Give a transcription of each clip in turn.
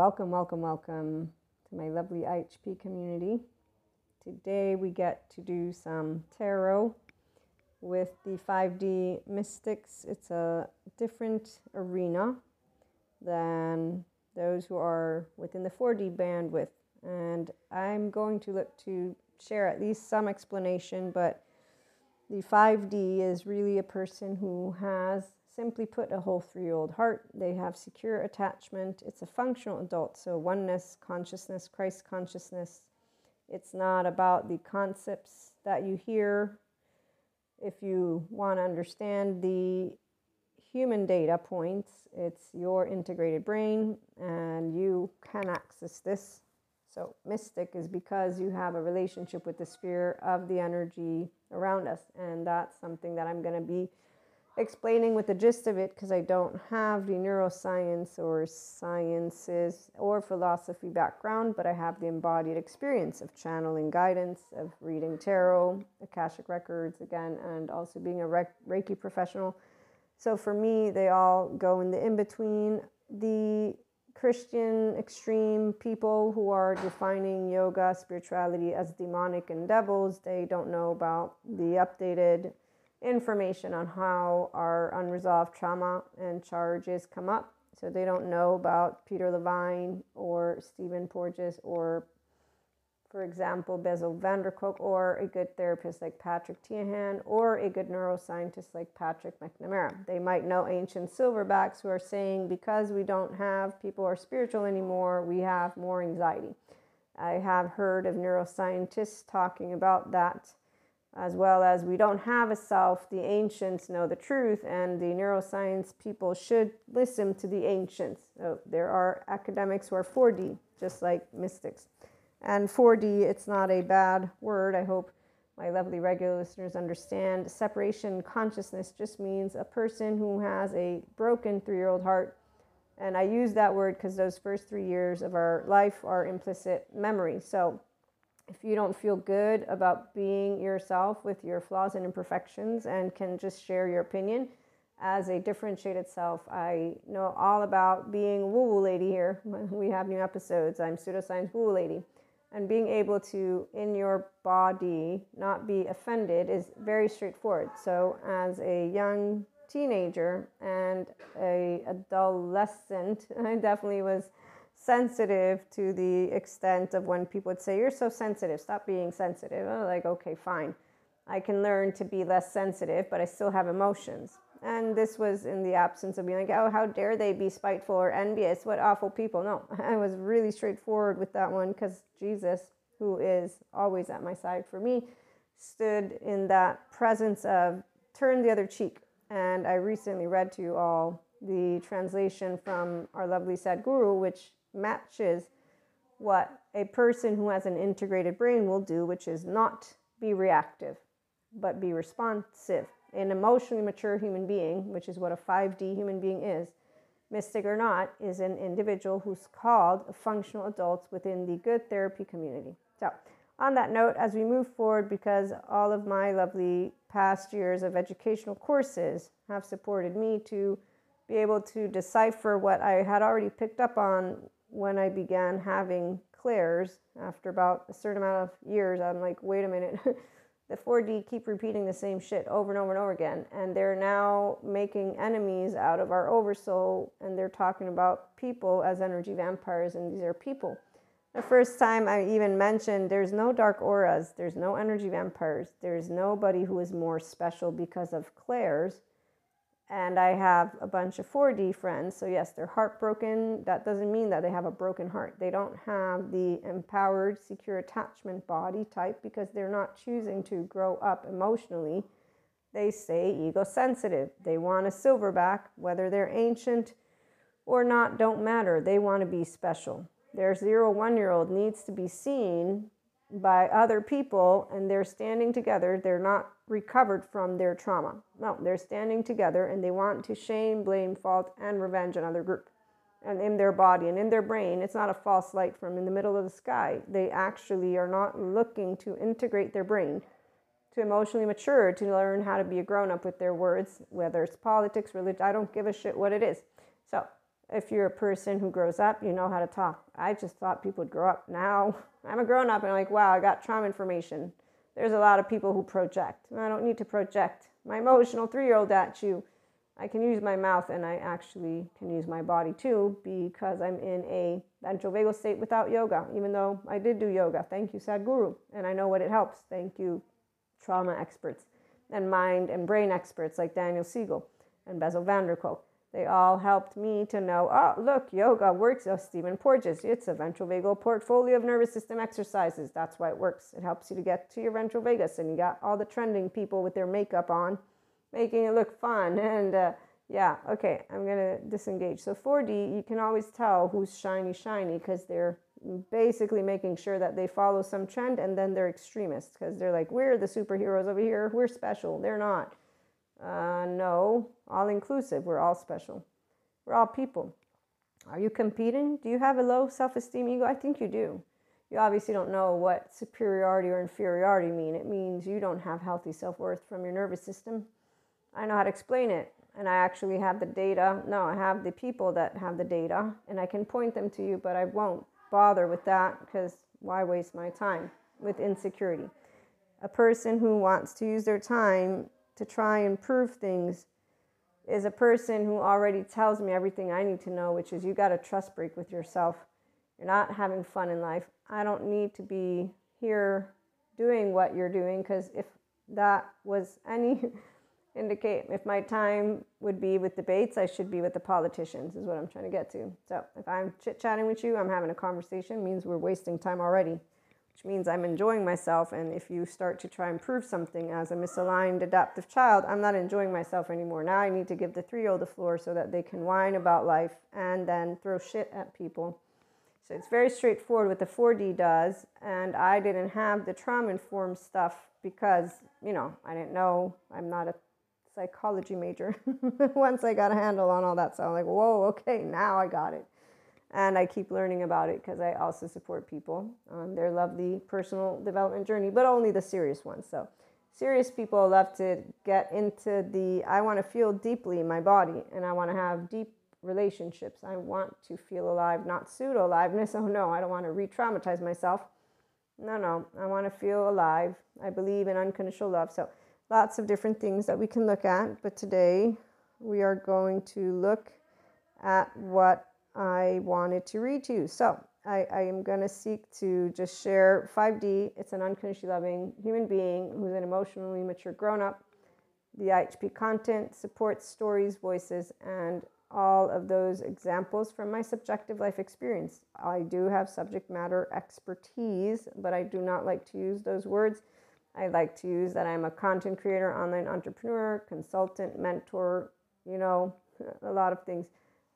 welcome, welcome, welcome to my lovely IHP community. Today we get to do some tarot with the 5D Mystics. It's a different arena than those who are within the 4D bandwidth. And I'm going to look to share at least some explanation, but the 5D is really a person who has Simply put, a whole three year old heart. They have secure attachment. It's a functional adult, so oneness, consciousness, Christ consciousness. It's not about the concepts that you hear. If you want to understand the human data points, it's your integrated brain, and you can access this. So, mystic is because you have a relationship with the sphere of the energy around us, and that's something that I'm going to be explaining with the gist of it because I don't have the neuroscience or sciences or philosophy background, but I have the embodied experience of channeling guidance, of reading tarot, Akashic records again, and also being a Reiki professional. So for me, they all go in the in between. The Christian extreme people who are defining yoga, spirituality as demonic and devils, they don't know about the updated information on how our unresolved trauma and charges come up. So they don't know about Peter Levine or Stephen Porges or, for example, Bessel van or a good therapist like Patrick Teahan or a good neuroscientist like Patrick McNamara. They might know ancient silverbacks who are saying because we don't have people are spiritual anymore, we have more anxiety. I have heard of neuroscientists talking about that as well as we don't have a self. The ancients know the truth, and the neuroscience people should listen to the ancients. So there are academics who are 4D, just like mystics. And 4D, it's not a bad word. I hope my lovely regular listeners understand. Separation consciousness just means a person who has a broken three year old heart. And I use that word because those first three years of our life are implicit memory. So if you don't feel good about being yourself with your flaws and imperfections and can just share your opinion as a differentiated self, I know all about being woo woo lady here. We have new episodes. I'm pseudoscience woo woo lady. And being able to, in your body, not be offended is very straightforward. So, as a young teenager and a adolescent, I definitely was sensitive to the extent of when people would say, You're so sensitive, stop being sensitive. I'm like, okay, fine. I can learn to be less sensitive, but I still have emotions. And this was in the absence of being like, oh, how dare they be spiteful or envious? What awful people. No, I was really straightforward with that one because Jesus, who is always at my side for me, stood in that presence of turn the other cheek. And I recently read to you all the translation from our lovely Sadhguru, which matches what a person who has an integrated brain will do, which is not be reactive, but be responsive. An emotionally mature human being, which is what a 5D human being is, mystic or not, is an individual who's called a functional adult within the good therapy community. So, on that note, as we move forward, because all of my lovely past years of educational courses have supported me to be able to decipher what I had already picked up on when I began having clairs after about a certain amount of years, I'm like, wait a minute, the 4D keep repeating the same shit over and over and over again. And they're now making enemies out of our oversoul, and they're talking about people as energy vampires, and these are people. The first time I even mentioned there's no dark auras, there's no energy vampires, there's nobody who is more special because of clairs and I have a bunch of 4D friends. So, yes, they're heartbroken. That doesn't mean that they have a broken heart. They don't have the empowered, secure attachment body type because they're not choosing to grow up emotionally. They stay ego sensitive. They want a silverback, whether they're ancient or not, don't matter. They want to be special. Their zero one year old needs to be seen by other people and they're standing together. They're not recovered from their trauma. No, they're standing together and they want to shame, blame, fault, and revenge another group. And in their body and in their brain, it's not a false light from in the middle of the sky. They actually are not looking to integrate their brain to emotionally mature to learn how to be a grown up with their words, whether it's politics, religion, I don't give a shit what it is. So, if you're a person who grows up, you know how to talk. I just thought people would grow up. Now I'm a grown up and I'm like, wow, I got trauma information. There's a lot of people who project. I don't need to project my emotional three year old at you. I can use my mouth and I actually can use my body too because I'm in a ventral vagal state without yoga, even though I did do yoga. Thank you, Sadhguru. And I know what it helps. Thank you, trauma experts and mind and brain experts like Daniel Siegel and Bessel van der Kolk. They all helped me to know, oh, look, yoga works. Oh, Stephen Porges, it's a ventral vagal portfolio of nervous system exercises. That's why it works. It helps you to get to your ventral vagus. And you got all the trending people with their makeup on making it look fun. And uh, yeah, okay, I'm gonna disengage. So 4D, you can always tell who's shiny, shiny because they're basically making sure that they follow some trend and then they're extremists because they're like, we're the superheroes over here, we're special. They're not. Uh, no, all inclusive, we're all special. We're all people. Are you competing? Do you have a low self esteem ego? I think you do. You obviously don't know what superiority or inferiority mean. It means you don't have healthy self worth from your nervous system. I know how to explain it. And I actually have the data. No, I have the people that have the data and I can point them to you, but I won't bother with that because why waste my time with insecurity? A person who wants to use their time to try and prove things is a person who already tells me everything I need to know, which is you got a trust break with yourself. You're not having fun in life. I don't need to be here doing what you're doing because if that was any indicate if my time would be with debates, I should be with the politicians, is what I'm trying to get to. So if I'm chit chatting with you, I'm having a conversation, means we're wasting time already, which means I'm enjoying myself. And if you start to try and prove something as a misaligned adaptive child, I'm not enjoying myself anymore. Now I need to give the three year old the floor so that they can whine about life and then throw shit at people. So it's very straightforward what the 4D does. And I didn't have the trauma informed stuff because, you know, I didn't know I'm not a psychology major once I got a handle on all that. So I'm like, whoa, okay, now I got it. And I keep learning about it because I also support people on their lovely personal development journey, but only the serious ones. So, serious people love to get into the I want to feel deeply in my body and I want to have deep relationships. I want to feel alive, not pseudo aliveness. Oh no, I don't want to re traumatize myself. No, no, I want to feel alive. I believe in unconditional love. So, lots of different things that we can look at, but today we are going to look at what I wanted to read to you. So I, I am going to seek to just share 5D. It's an unconditionally loving human being who's an emotionally mature grown up. The IHP content supports stories, voices, and all of those examples from my subjective life experience. I do have subject matter expertise, but I do not like to use those words I like to use that I'm a content creator, online entrepreneur, consultant, mentor, you know, a lot of things,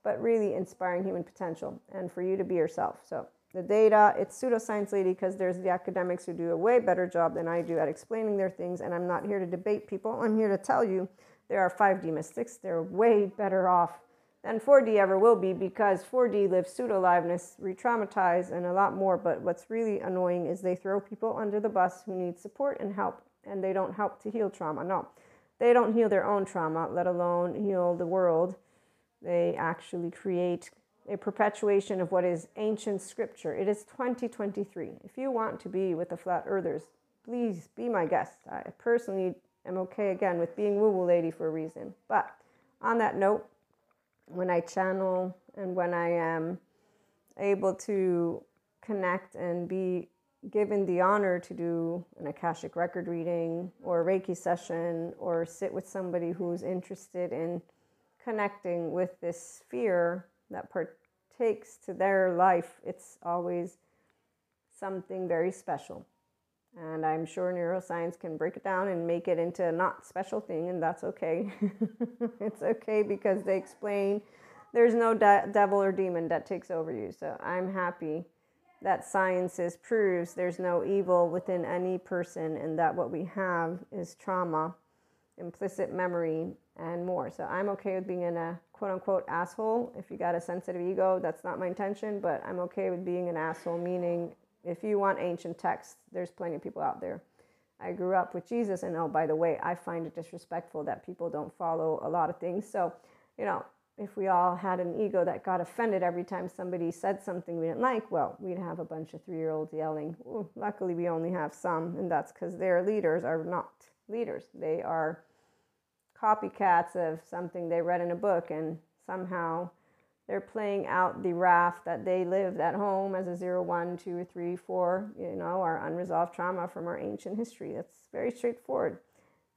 but really inspiring human potential and for you to be yourself. So the data, it's pseudoscience lady because there's the academics who do a way better job than I do at explaining their things. And I'm not here to debate people. I'm here to tell you there are 5D mystics. They're way better off than 4D ever will be because 4D lives pseudo liveness, re traumatize, and a lot more. But what's really annoying is they throw people under the bus who need support and help, and they don't help to heal trauma. No, they don't heal their own trauma, let alone heal the world. They actually create a perpetuation of what is ancient scripture. It is 2023. If you want to be with the flat earthers, please be my guest. I personally am okay again with being woo woo lady for a reason. But on that note, when I channel and when I am able to connect and be given the honor to do an Akashic record reading or a Reiki session or sit with somebody who's interested in connecting with this sphere that partakes to their life, it's always something very special. And I'm sure neuroscience can break it down and make it into a not special thing, and that's okay. it's okay because they explain there's no de- devil or demon that takes over you. So I'm happy that sciences proves there's no evil within any person, and that what we have is trauma, implicit memory, and more. So I'm okay with being in a uh, quote unquote asshole. If you got a sensitive ego, that's not my intention, but I'm okay with being an asshole, meaning if you want ancient texts, there's plenty of people out there. I grew up with Jesus, and oh, by the way, I find it disrespectful that people don't follow a lot of things. So, you know, if we all had an ego that got offended every time somebody said something we didn't like, well, we'd have a bunch of three year olds yelling. Ooh, luckily, we only have some, and that's because their leaders are not leaders. They are copycats of something they read in a book, and somehow they're playing out the raft that they lived at home as a zero, one, two, three, four, you know, our unresolved trauma from our ancient history. That's very straightforward.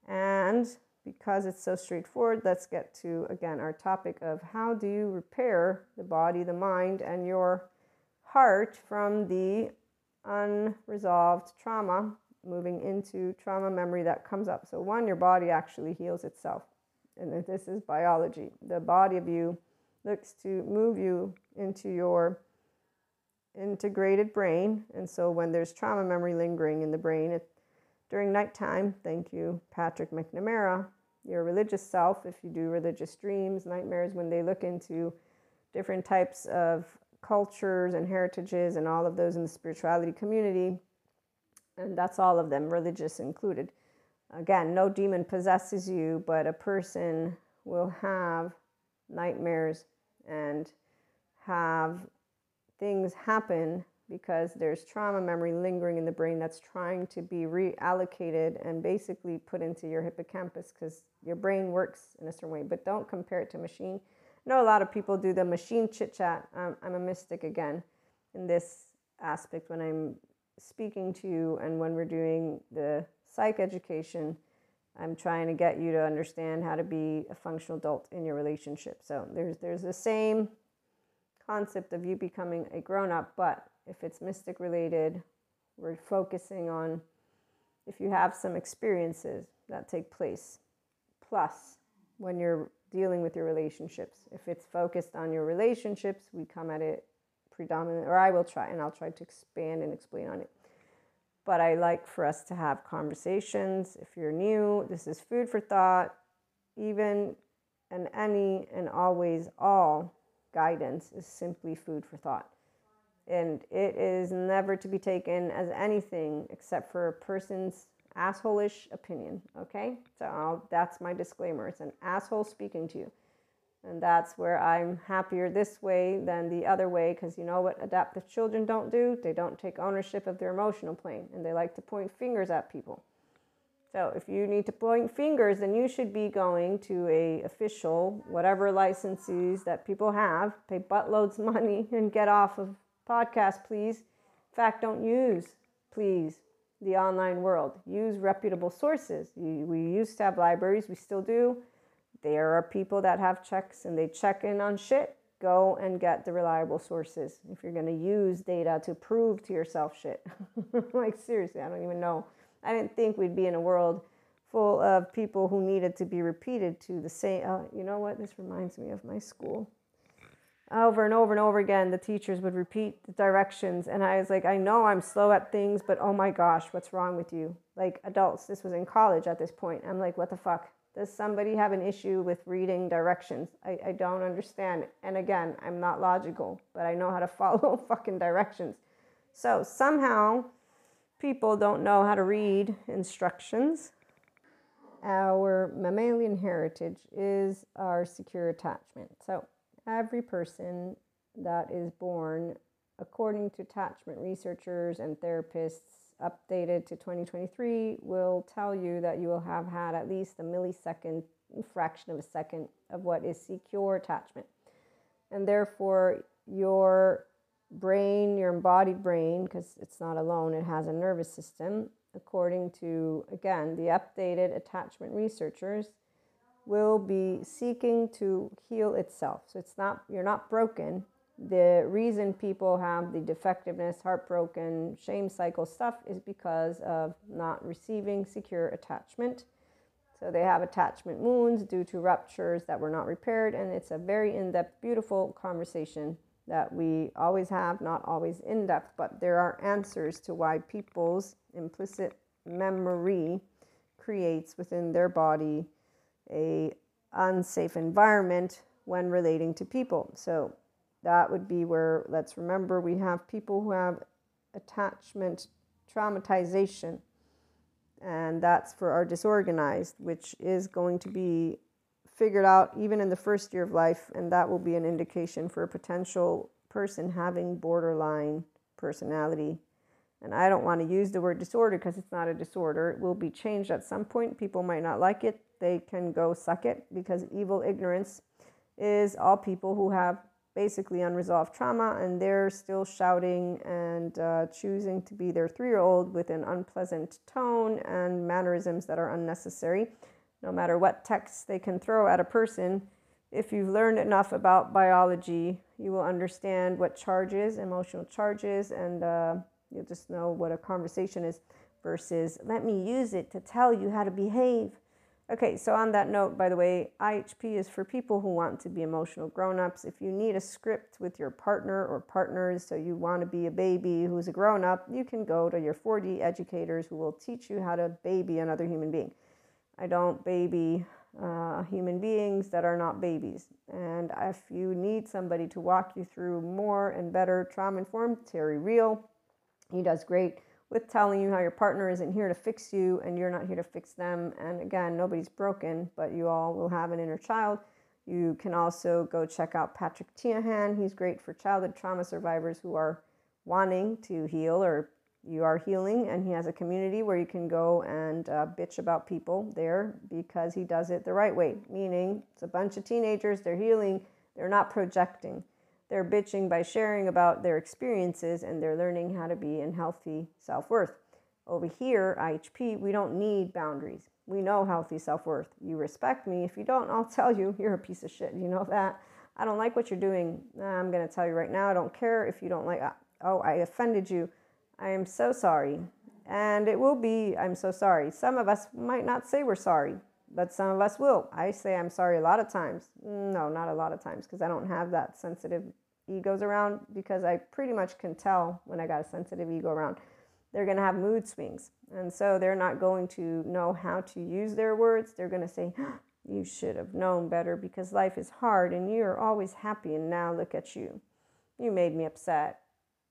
And because it's so straightforward, let's get to again our topic of how do you repair the body, the mind, and your heart from the unresolved trauma moving into trauma memory that comes up. So, one, your body actually heals itself. And this is biology. The body of you looks to move you into your integrated brain. And so, when there's trauma memory lingering in the brain, it, during nighttime, thank you, Patrick McNamara, your religious self, if you do religious dreams, nightmares, when they look into different types of cultures and heritages and all of those in the spirituality community, and that's all of them, religious included. Again, no demon possesses you, but a person will have nightmares and have things happen because there's trauma memory lingering in the brain that's trying to be reallocated and basically put into your hippocampus because your brain works in a certain way. But don't compare it to machine. I know a lot of people do the machine chit chat. Um, I'm a mystic again in this aspect when I'm speaking to you and when we're doing the psych education. I'm trying to get you to understand how to be a functional adult in your relationship. So there's there's the same concept of you becoming a grown up, but if it's mystic related, we're focusing on if you have some experiences that take place. Plus, when you're dealing with your relationships, if it's focused on your relationships, we come at it predominantly, or I will try, and I'll try to expand and explain on it. But I like for us to have conversations. If you're new, this is food for thought. Even and any and always all guidance is simply food for thought and it is never to be taken as anything except for a person's assholeish opinion. Okay, so I'll, that's my disclaimer. It's an asshole speaking to you, and that's where I'm happier this way than the other way because you know what adaptive children don't do? They don't take ownership of their emotional plane, and they like to point fingers at people. So if you need to point fingers, then you should be going to a official, whatever licenses that people have, pay buttloads of money, and get off of podcast, please. In fact, don't use, please, the online world. Use reputable sources. We used to have libraries, we still do. There are people that have checks and they check in on shit. Go and get the reliable sources if you're going to use data to prove to yourself shit. like, seriously, I don't even know. I didn't think we'd be in a world full of people who needed to be repeated to the same. Uh, you know what? This reminds me of my school over and over and over again, the teachers would repeat the directions. And I was like, I know I'm slow at things, but oh my gosh, what's wrong with you? Like adults, this was in college at this point. I'm like, what the fuck? Does somebody have an issue with reading directions? I, I don't understand. And again, I'm not logical, but I know how to follow fucking directions. So somehow people don't know how to read instructions. Our mammalian heritage is our secure attachment. So every person that is born, according to attachment researchers and therapists, updated to 2023, will tell you that you will have had at least a millisecond fraction of a second of what is secure attachment. And therefore, your brain, your embodied brain, because it's not alone, it has a nervous system, according to, again, the updated attachment researchers, will be seeking to heal itself. So it's not, you're not broken. The reason people have the defectiveness, heartbroken, shame cycle stuff is because of not receiving secure attachment. So they have attachment wounds due to ruptures that were not repaired. And it's a very in depth, beautiful conversation that we always have, not always in depth, but there are answers to why people's implicit memory creates within their body a unsafe environment when relating to people. So that would be where let's remember we have people who have attachment traumatization and that's for our disorganized which is going to be figured out even in the first year of life, and that will be an indication for a potential person having borderline personality. And I don't want to use the word disorder because it's not a disorder. It will be changed at some point. People might not like it. They can go suck it because evil ignorance is all people who have basically unresolved trauma and they're still shouting and uh, choosing to be their three year old with an unpleasant tone and mannerisms that are unnecessary. No matter what texts they can throw at a person, if you've learned enough about biology, you will understand what charges, emotional charges, and uh, you'll just know what a conversation is versus let me use it to tell you how to behave. Okay, so on that note, by the way, IHP is for people who want to be emotional grown ups. If you need a script with your partner or partners, so you want to be a baby who's a grown up, you can go to your 4D educators who will teach you how to baby another human being. I don't baby uh, human beings that are not babies. And if you need somebody to walk you through more and better trauma informed, Terry Real, he does great with telling you how your partner isn't here to fix you and you're not here to fix them. And again, nobody's broken, but you all will have an inner child. You can also go check out Patrick Teahan. He's great for childhood trauma survivors who are wanting to heal or you are healing. And he has a community where you can go and uh, bitch about people there because he does it the right way, meaning it's a bunch of teenagers, they're healing, they're not projecting they're bitching by sharing about their experiences and they're learning how to be in healthy self worth. Over here, IHP, we don't need boundaries. We know healthy self worth. You respect me. If you don't, I'll tell you you're a piece of shit. You know that? I don't like what you're doing. I'm going to tell you right now. I don't care if you don't like, uh, oh, I offended you. I am so sorry. And it will be, I'm so sorry. Some of us might not say we're sorry, but some of us will. I say I'm sorry a lot of times. No, not a lot of times because I don't have that sensitive egos around because I pretty much can tell when I got a sensitive ego around. They're going to have mood swings. And so they're not going to know how to use their words. They're going to say, You should have known better because life is hard and you're always happy. And now look at you. You made me upset.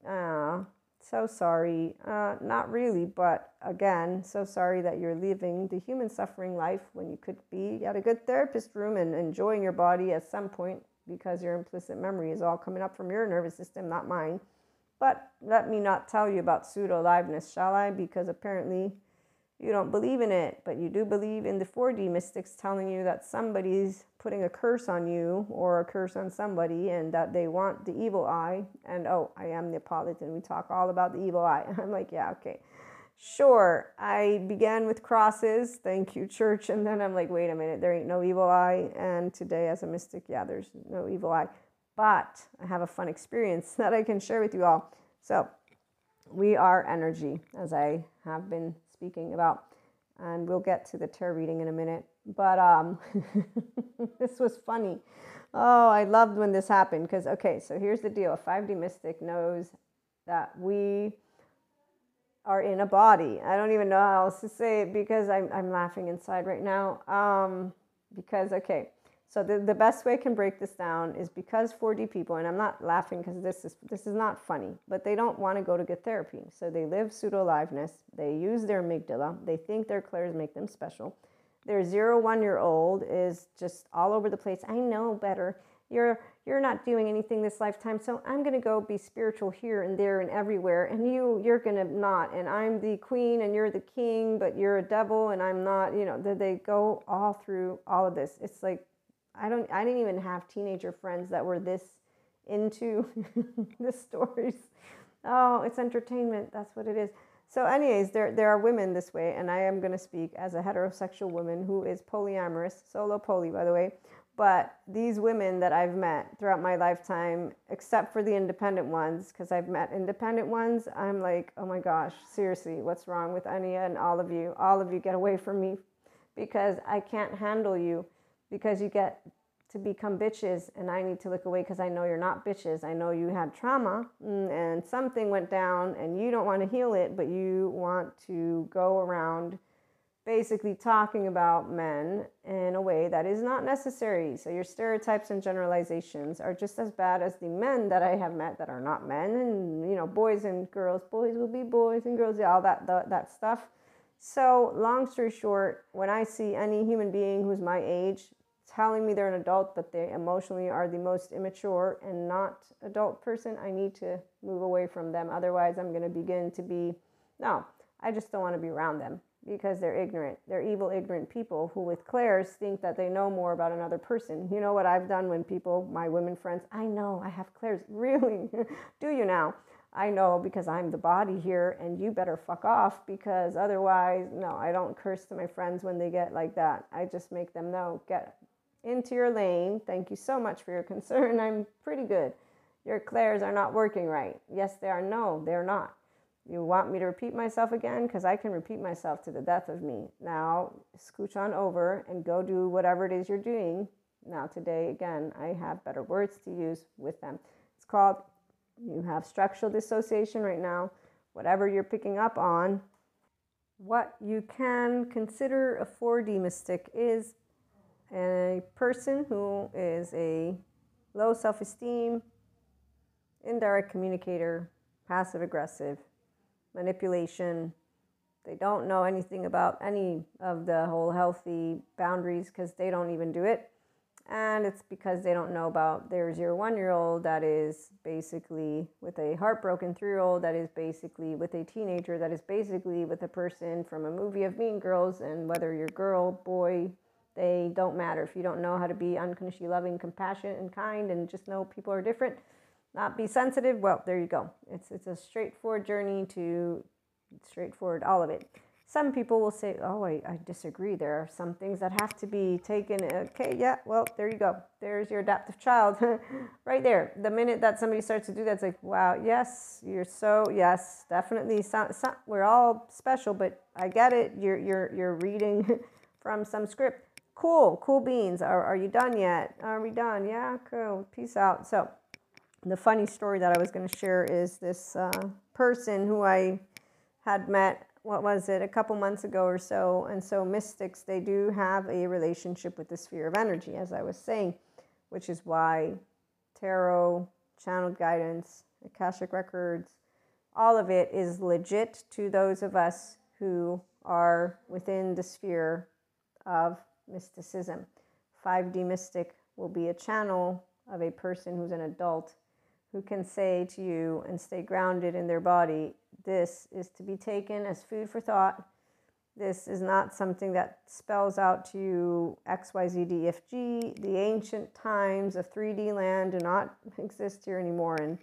Ah, so sorry. Uh, not really, but again, so sorry that you're leaving the human suffering life when you could be at a good therapist room and enjoying your body at some point because your implicit memory is all coming up from your nervous system, not mine. But let me not tell you about pseudo aliveness, shall I? Because apparently you don't believe in it, but you do believe in the 4D mystics telling you that somebody's putting a curse on you or a curse on somebody and that they want the evil eye. And oh, I am Neapolitan. We talk all about the evil eye. I'm like, yeah, okay. Sure, I began with crosses. Thank you, church. And then I'm like, wait a minute, there ain't no evil eye. And today, as a mystic, yeah, there's no evil eye. But I have a fun experience that I can share with you all. So, we are energy, as I have been speaking about. And we'll get to the tarot reading in a minute. But um, this was funny. Oh, I loved when this happened because, okay, so here's the deal a 5D mystic knows that we are in a body. I don't even know how else to say it because I'm, I'm laughing inside right now. Um, because, okay, so the, the best way I can break this down is because 4D people, and I'm not laughing because this is this is not funny, but they don't want to go to get therapy. So they live pseudo aliveness. They use their amygdala. They think their clairs make them special. Their zero one year old is just all over the place. I know better. You're you're not doing anything this lifetime, so I'm to go be spiritual here and there and everywhere, and you you're to not. And I'm the queen and you're the king, but you're a devil and I'm not. You know, they go all through all of this. It's like I don't I didn't even have teenager friends that were this into the stories. Oh, it's entertainment. That's what it is. So, anyways, there there are women this way, and I am going to speak as a heterosexual woman who is polyamorous, solo poly, by the way. But these women that I've met throughout my lifetime, except for the independent ones, because I've met independent ones, I'm like, oh my gosh, seriously, what's wrong with Anya and all of you? All of you get away from me because I can't handle you because you get to become bitches and I need to look away because I know you're not bitches. I know you had trauma mm, and something went down and you don't want to heal it, but you want to go around basically talking about men in a way that is not necessary. So your stereotypes and generalizations are just as bad as the men that I have met that are not men, and you know, boys and girls. Boys will be boys and girls, all that that, that stuff. So long story short, when I see any human being who's my age telling me they're an adult, but they emotionally are the most immature and not adult person, I need to move away from them. Otherwise, I'm going to begin to be, no, I just don't want to be around them because they're ignorant. They're evil, ignorant people who, with clairs, think that they know more about another person. You know what I've done when people, my women friends, I know I have clairs. Really? Do you now? I know because I'm the body here, and you better fuck off because otherwise, no, I don't curse to my friends when they get like that. I just make them know, get into your lane. Thank you so much for your concern. I'm pretty good. Your clairs are not working right. Yes, they are. No, they're not. You want me to repeat myself again? Because I can repeat myself to the death of me. Now, scooch on over and go do whatever it is you're doing. Now, today, again, I have better words to use with them. It's called, you have structural dissociation right now. Whatever you're picking up on, what you can consider a 4D mystic is a person who is a low self esteem, indirect communicator, passive aggressive, manipulation. They don't know anything about any of the whole healthy boundaries because they don't even do it. And it's because they don't know about there's your one year old that is basically with a heartbroken three year old that is basically with a teenager that is basically with a person from a movie of Mean Girls. And whether you're girl, boy, they don't matter. If you don't know how to be unconditionally loving, compassionate, and kind, and just know people are different, not be sensitive, well, there you go. It's, it's a straightforward journey to straightforward, all of it. Some people will say, Oh, I, I disagree. There are some things that have to be taken. Okay, yeah, well, there you go. There's your adaptive child right there. The minute that somebody starts to do that, it's like, Wow, yes, you're so, yes, definitely. Some, some, we're all special, but I get it. You're, you're, you're reading from some script. Cool, cool beans. Are, are you done yet? Are we done? Yeah, cool. Peace out. So, the funny story that I was going to share is this uh, person who I had met, what was it, a couple months ago or so. And so, mystics, they do have a relationship with the sphere of energy, as I was saying, which is why tarot, channeled guidance, Akashic records, all of it is legit to those of us who are within the sphere of mysticism. 5D mystic will be a channel of a person who's an adult who can say to you and stay grounded in their body, this is to be taken as food for thought. This is not something that spells out to you XYZDFG. The ancient times of 3D land do not exist here anymore. And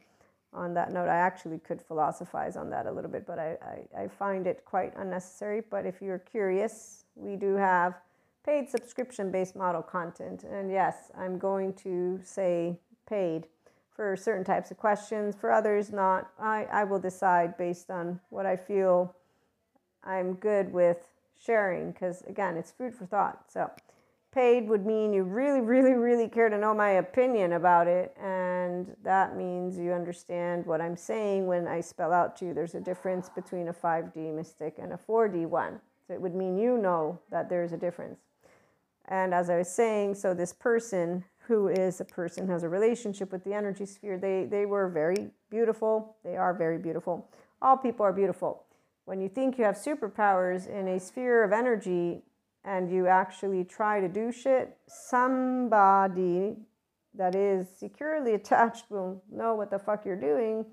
on that note, I actually could philosophize on that a little bit, but I, I, I find it quite unnecessary. But if you're curious, we do have paid subscription based model content. And yes, I'm going to say paid for certain types of questions. For others, not. I, I will decide based on what I feel I'm good with sharing because, again, it's food for thought. So, paid would mean you really, really, really care to know my opinion about it. And that means you understand what I'm saying when I spell out to you there's a difference between a 5D mystic and a 4D one. So, it would mean you know that there's a difference. And as I was saying, so this person who is a person has a relationship with the energy sphere. They, they were very beautiful. They are very beautiful. All people are beautiful. When you think you have superpowers in a sphere of energy and you actually try to do shit, somebody that is securely attached will know what the fuck you're doing.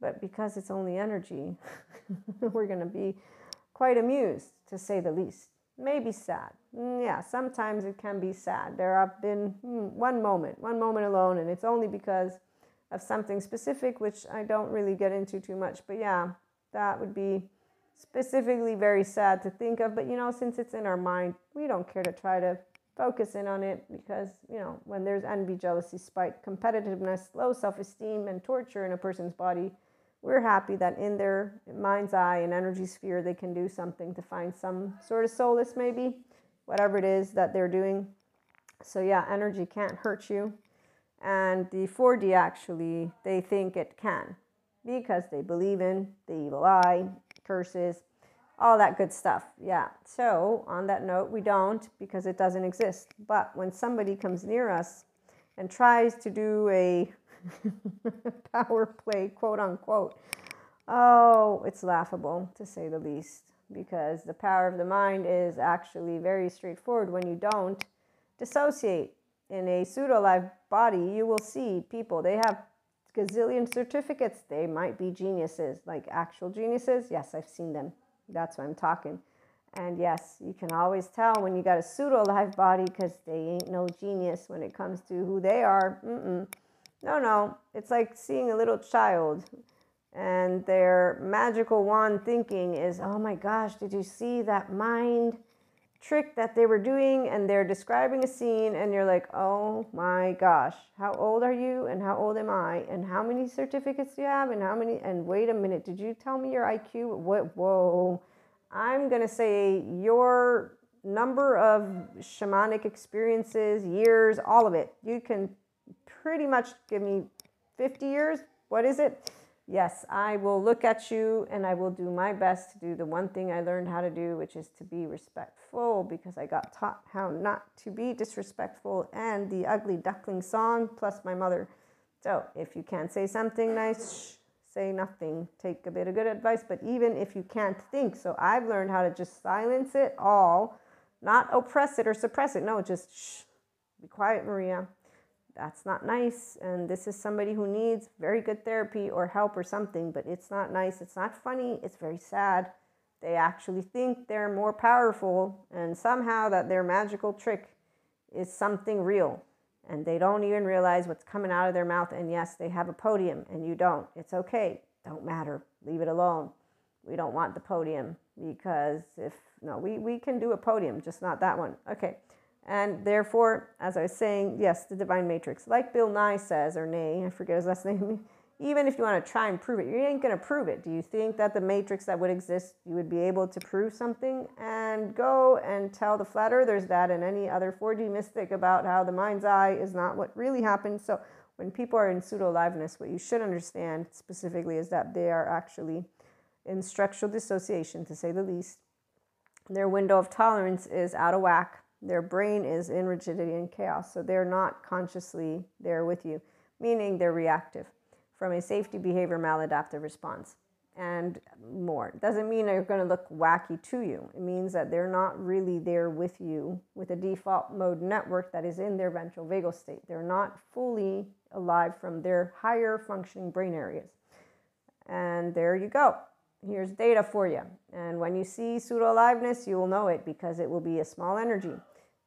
But because it's only energy, we're going to be quite amused, to say the least maybe sad. Mm, yeah, sometimes it can be sad. There have been hmm, one moment, one moment alone, and it's only because of something specific, which I don't really get into too much. But yeah, that would be specifically very sad to think of. But you know, since it's in our mind, we don't care to try to focus in on it because, you know, when there's envy, jealousy, spite, competitiveness, low self esteem, and torture in a person's body, we're happy that in their mind's eye and energy sphere they can do something to find some sort of solace maybe whatever it is that they're doing. So yeah energy can't hurt you. And the 4d actually they think it can because they believe in the evil eye curses all that good stuff. Yeah. So on that note we don't because it doesn't exist. But when somebody comes near us and tries to do a power play, quote unquote. Oh, it's laughable to say the least because the power of the mind is actually very straightforward when you don't dissociate. In a pseudo live body, you will see people, they have gazillion certificates. They might be geniuses, like actual geniuses. Yes, I've seen them. That's why I'm talking. And yes, you can always tell when you got a pseudo live body because they ain't no genius when it comes to who they are. Mm-mm. No, no. It's like seeing a little child and their magical wand thinking is, oh my gosh, did you see that mind trick that they were doing? And they're describing a scene, and you're like, oh my gosh, how old are you? And how old am I? And how many certificates do you have? And how many? And wait a minute, did you tell me your IQ? What? Whoa. I'm going to say your number of shamanic experiences, years, all of it. You can pretty much give me 50 years. What is it? Yes, I will look at you and I will do my best to do the one thing I learned how to do, which is to be respectful because I got taught how not to be disrespectful and the ugly duckling song plus my mother. So if you can't say something nice, say nothing. Take a bit of good advice, but even if you can't think, so I've learned how to just silence it all, not oppress it or suppress it. No, just shh, be quiet, Maria that's not nice. And this is somebody who needs very good therapy or help or something, but it's not nice. It's not funny. It's very sad. They actually think they're more powerful and somehow that their magical trick is something real. And they don't even realize what's coming out of their mouth. And yes, they have a podium and you don't. It's okay. Don't matter. Leave it alone. We don't want the podium because if, no, we, we can do a podium, just not that one. Okay. And therefore, as I was saying, yes, the divine matrix, like Bill Nye says, or Nay, I forget his last name, even if you want to try and prove it, you ain't going to prove it. Do you think that the matrix that would exist, you would be able to prove something and go and tell the flat earthers that and any other 4D mystic about how the mind's eye is not what really happens? So when people are in pseudo aliveness, what you should understand specifically is that they are actually in structural dissociation, to say the least. Their window of tolerance is out of whack their brain is in rigidity and chaos, so they're not consciously there with you, meaning they're reactive from a safety behavior maladaptive response and more. Doesn't mean they're going to look wacky to you. It means that they're not really there with you with a default mode network that is in their ventral vagal state. They're not fully alive from their higher functioning brain areas. And there you go here's data for you. And when you see pseudo aliveness, you will know it because it will be a small energy.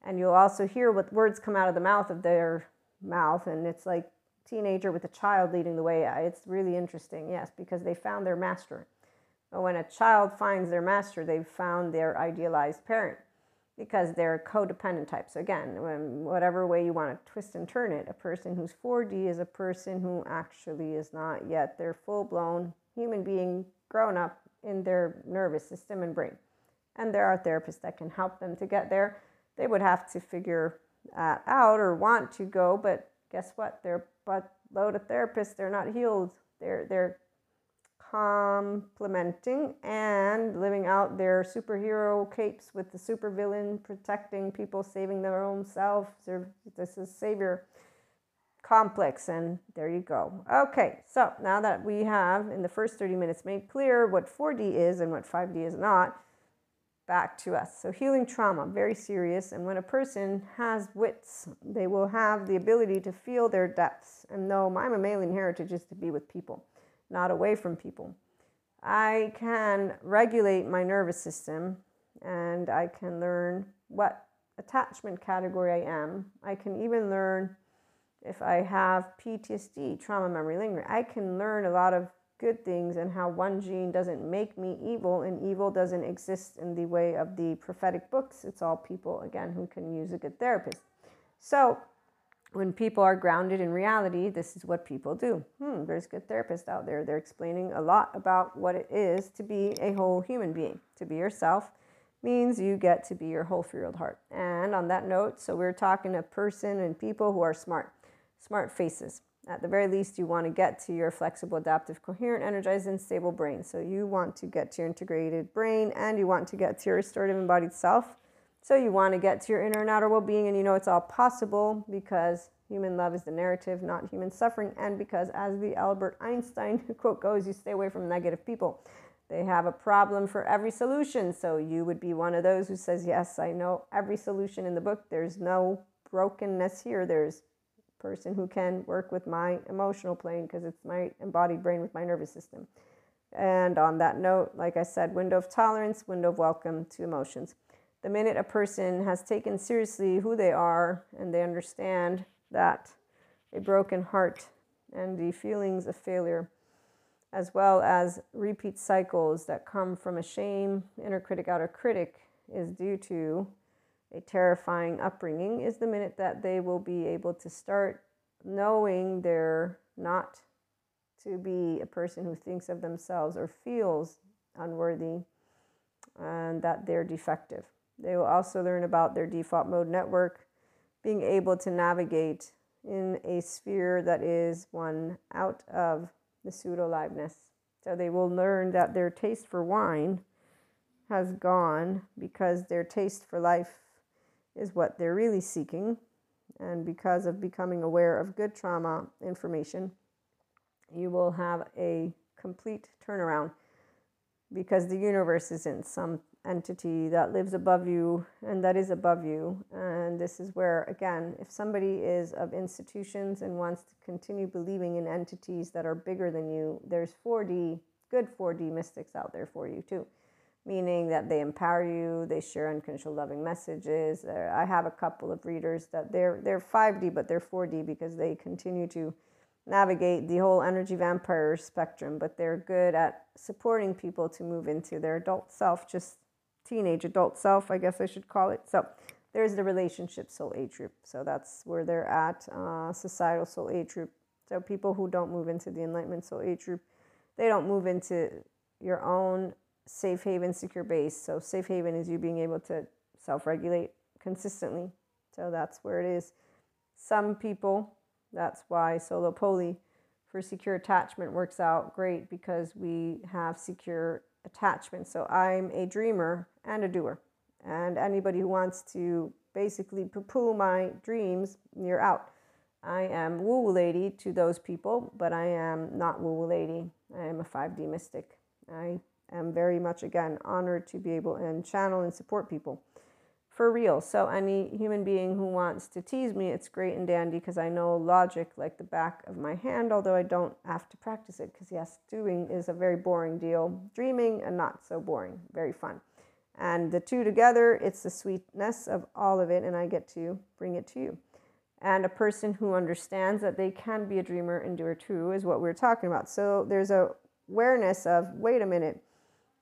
And you'll also hear what words come out of the mouth of their mouth. And it's like teenager with a child leading the way. It's really interesting, yes, because they found their master. But when a child finds their master, they've found their idealized parent because they're codependent types. Again, whatever way you want to twist and turn it, a person who's 4D is a person who actually is not yet their full blown human being grown up in their nervous system and brain. And there are therapists that can help them to get there. They would have to figure out or want to go, but guess what? They're but load of therapists, they're not healed. They're they're complementing and living out their superhero capes with the supervillain protecting people, saving their own self. This is savior complex and there you go. Okay, so now that we have in the first 30 minutes made clear what 4D is and what 5D is not, back to us. So healing trauma, very serious. And when a person has wits, they will have the ability to feel their depths and know my mammalian heritage is to be with people, not away from people. I can regulate my nervous system and I can learn what attachment category I am. I can even learn if I have PTSD, trauma memory lingering, I can learn a lot of good things and how one gene doesn't make me evil and evil doesn't exist in the way of the prophetic books. It's all people, again, who can use a good therapist. So when people are grounded in reality, this is what people do. Hmm, there's good therapists out there. They're explaining a lot about what it is to be a whole human being. To be yourself means you get to be your whole field heart. And on that note, so we're talking a person and people who are smart smart faces. At the very least, you want to get to your flexible, adaptive, coherent, energized, and stable brain. So you want to get to your integrated brain and you want to get to your restorative embodied self. So you want to get to your inner and outer well being, and you know it's all possible because human love is the narrative, not human suffering. And because, as the Albert Einstein quote goes, you stay away from negative people. They have a problem for every solution. So you would be one of those who says, Yes, I know every solution in the book. There's no brokenness here. There's person who can work with my emotional plane because it's my embodied brain with my nervous system. And on that note, like I said, window of tolerance, window of welcome to emotions. The minute a person has taken seriously who they are and they understand that a broken heart and the feelings of failure, as well as repeat cycles that come from a shame, inner critic, outer critic, is due to a terrifying upbringing, is the minute that they will be able to start knowing they're not to be a person who thinks of themselves or feels unworthy and that they're defective. They will also learn about their default mode network, being able to navigate in a sphere that is one out of the pseudo liveness. So they will learn that their taste for wine has gone because their taste for life is what they're really seeking. And because of becoming aware of good trauma information, you will have a complete turnaround because the universe is in some entity that lives above you and that is above you. And this is where, again, if somebody is of institutions and wants to continue believing in entities that are bigger than you, there's 4D, good 4D mystics out there for you too. Meaning that they empower you, they share unconditional loving messages. I have a couple of readers that they're they're 5D, but they're 4D because they continue to navigate the whole energy vampire spectrum, but they're good at supporting people to move into their adult self, just teenage adult self, I guess I should call it. So there's the relationship soul age group. So that's where they're at, uh, societal soul age group. So people who don't move into the enlightenment soul age group, they don't move into your own safe haven, secure base. So safe haven is you being able to self-regulate consistently. So that's where it is. Some people that's why solo poly for secure attachment works out great because we have secure attachment. So I'm a dreamer and a doer. And anybody who wants to basically poo poo my dreams, you're out. I am woo woo lady to those people, but I am not woo woo lady. I am a 5D mystic. I am very much, again, honored to be able and channel and support people for real. So any human being who wants to tease me, it's great and dandy because I know logic like the back of my hand, although I don't have to practice it because yes, doing is a very boring deal. Dreaming and not so boring, very fun. And the two together, it's the sweetness of all of it, and I get to bring it to you. And a person who understands that they can be a dreamer and doer too is what we're talking about. So there's a awareness of wait a minute,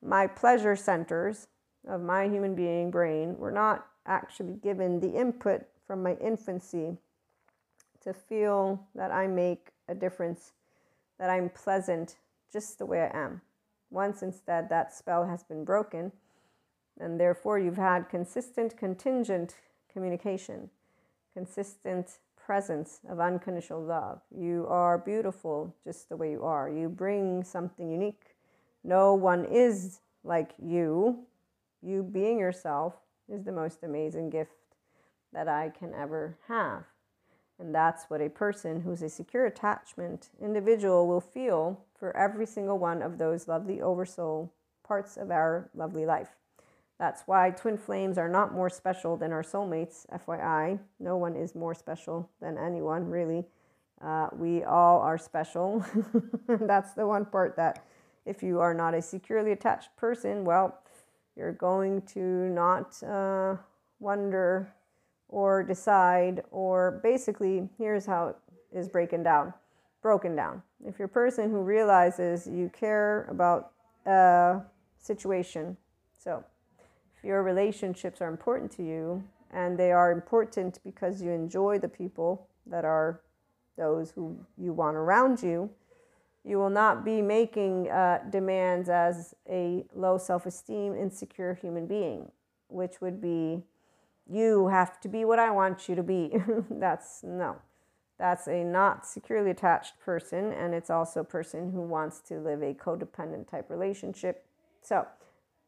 my pleasure centers of my human being brain were not actually given the input from my infancy to feel that I make a difference, that I'm pleasant just the way I am. Once instead that spell has been broken, and therefore you've had consistent contingent communication, consistent presence of unconditional love. You are beautiful just the way you are. You bring something unique. No one is like you you being yourself is the most amazing gift that I can ever have. And that's what a person who's a secure attachment individual will feel for every single one of those lovely oversoul parts of our lovely life. That's why twin flames are not more special than our soulmates, FYI. No one is more special than anyone, really. Uh, we all are special. that's the one part that, if you are not a securely attached person, well, you're going to not uh, wonder or decide, or basically, here's how it is breaking down, broken down. If you're a person who realizes you care about a situation, so if your relationships are important to you and they are important because you enjoy the people that are those who you want around you, you will not be making uh, demands as a low self esteem, insecure human being, which would be, you have to be what I want you to be. That's no. That's a not securely attached person, and it's also a person who wants to live a codependent type relationship. So,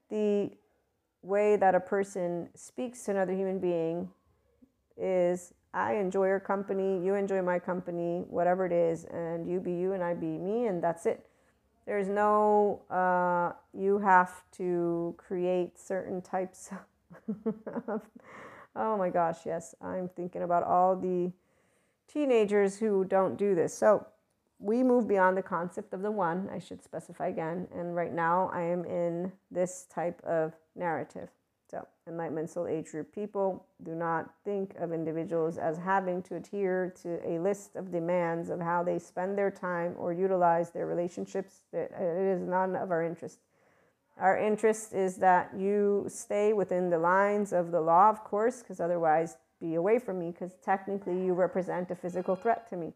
the way that a person speaks to another human being is I enjoy your company, you enjoy my company, whatever it is, and you be you and I be me, and that's it. There's no, uh, you have to create certain types of, Oh my gosh, yes, I'm thinking about all the teenagers who don't do this. So we move beyond the concept of the one, I should specify again. And right now I am in this type of narrative. So, Enlightenment Soul Age group people do not think of individuals as having to adhere to a list of demands of how they spend their time or utilize their relationships. It is none of our interest. Our interest is that you stay within the lines of the law, of course, because otherwise, be away from me, because technically you represent a physical threat to me,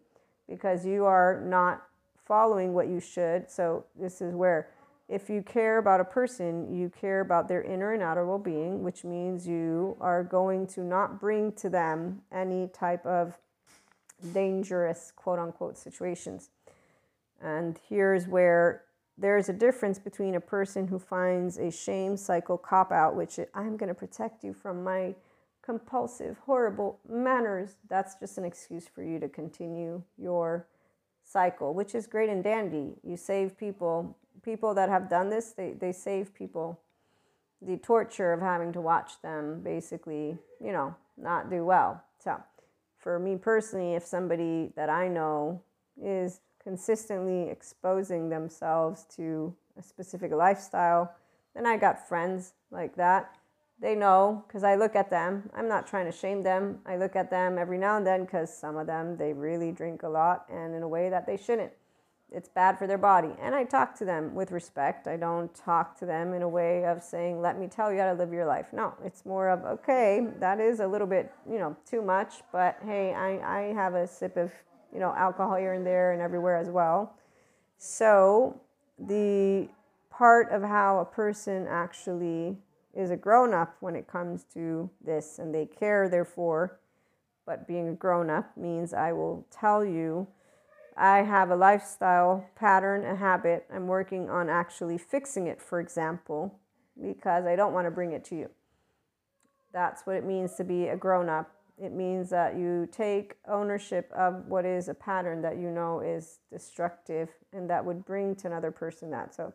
because you are not following what you should. So, this is where if you care about a person, you care about their inner and outer well being, which means you are going to not bring to them any type of dangerous, quote unquote, situations. And here's where there's a difference between a person who finds a shame cycle cop out, which I'm going to protect you from my compulsive, horrible manners. That's just an excuse for you to continue your cycle, which is great and dandy. You save people people that have done this, they, they save people the torture of having to watch them basically, you know, not do well. So, for me personally, if somebody that I know is consistently exposing themselves to a specific lifestyle, then I got friends like that. They know because I look at them. I'm not trying to shame them. I look at them every now and then because some of them, they really drink a lot and in a way that they shouldn't it's bad for their body. And I talk to them with respect. I don't talk to them in a way of saying, let me tell you how to live your life. No, it's more of, okay, that is a little bit, you know, too much, but hey, I, I have a sip of, you know, alcohol here and there and everywhere as well. So the part of how a person actually is a grown up when it comes to this and they care, therefore, but being a grown up means I will tell you I have a lifestyle pattern, a habit. I'm working on actually fixing it, for example, because I don't want to bring it to you. That's what it means to be a grown up. It means that you take ownership of what is a pattern that you know is destructive and that would bring to another person that. So,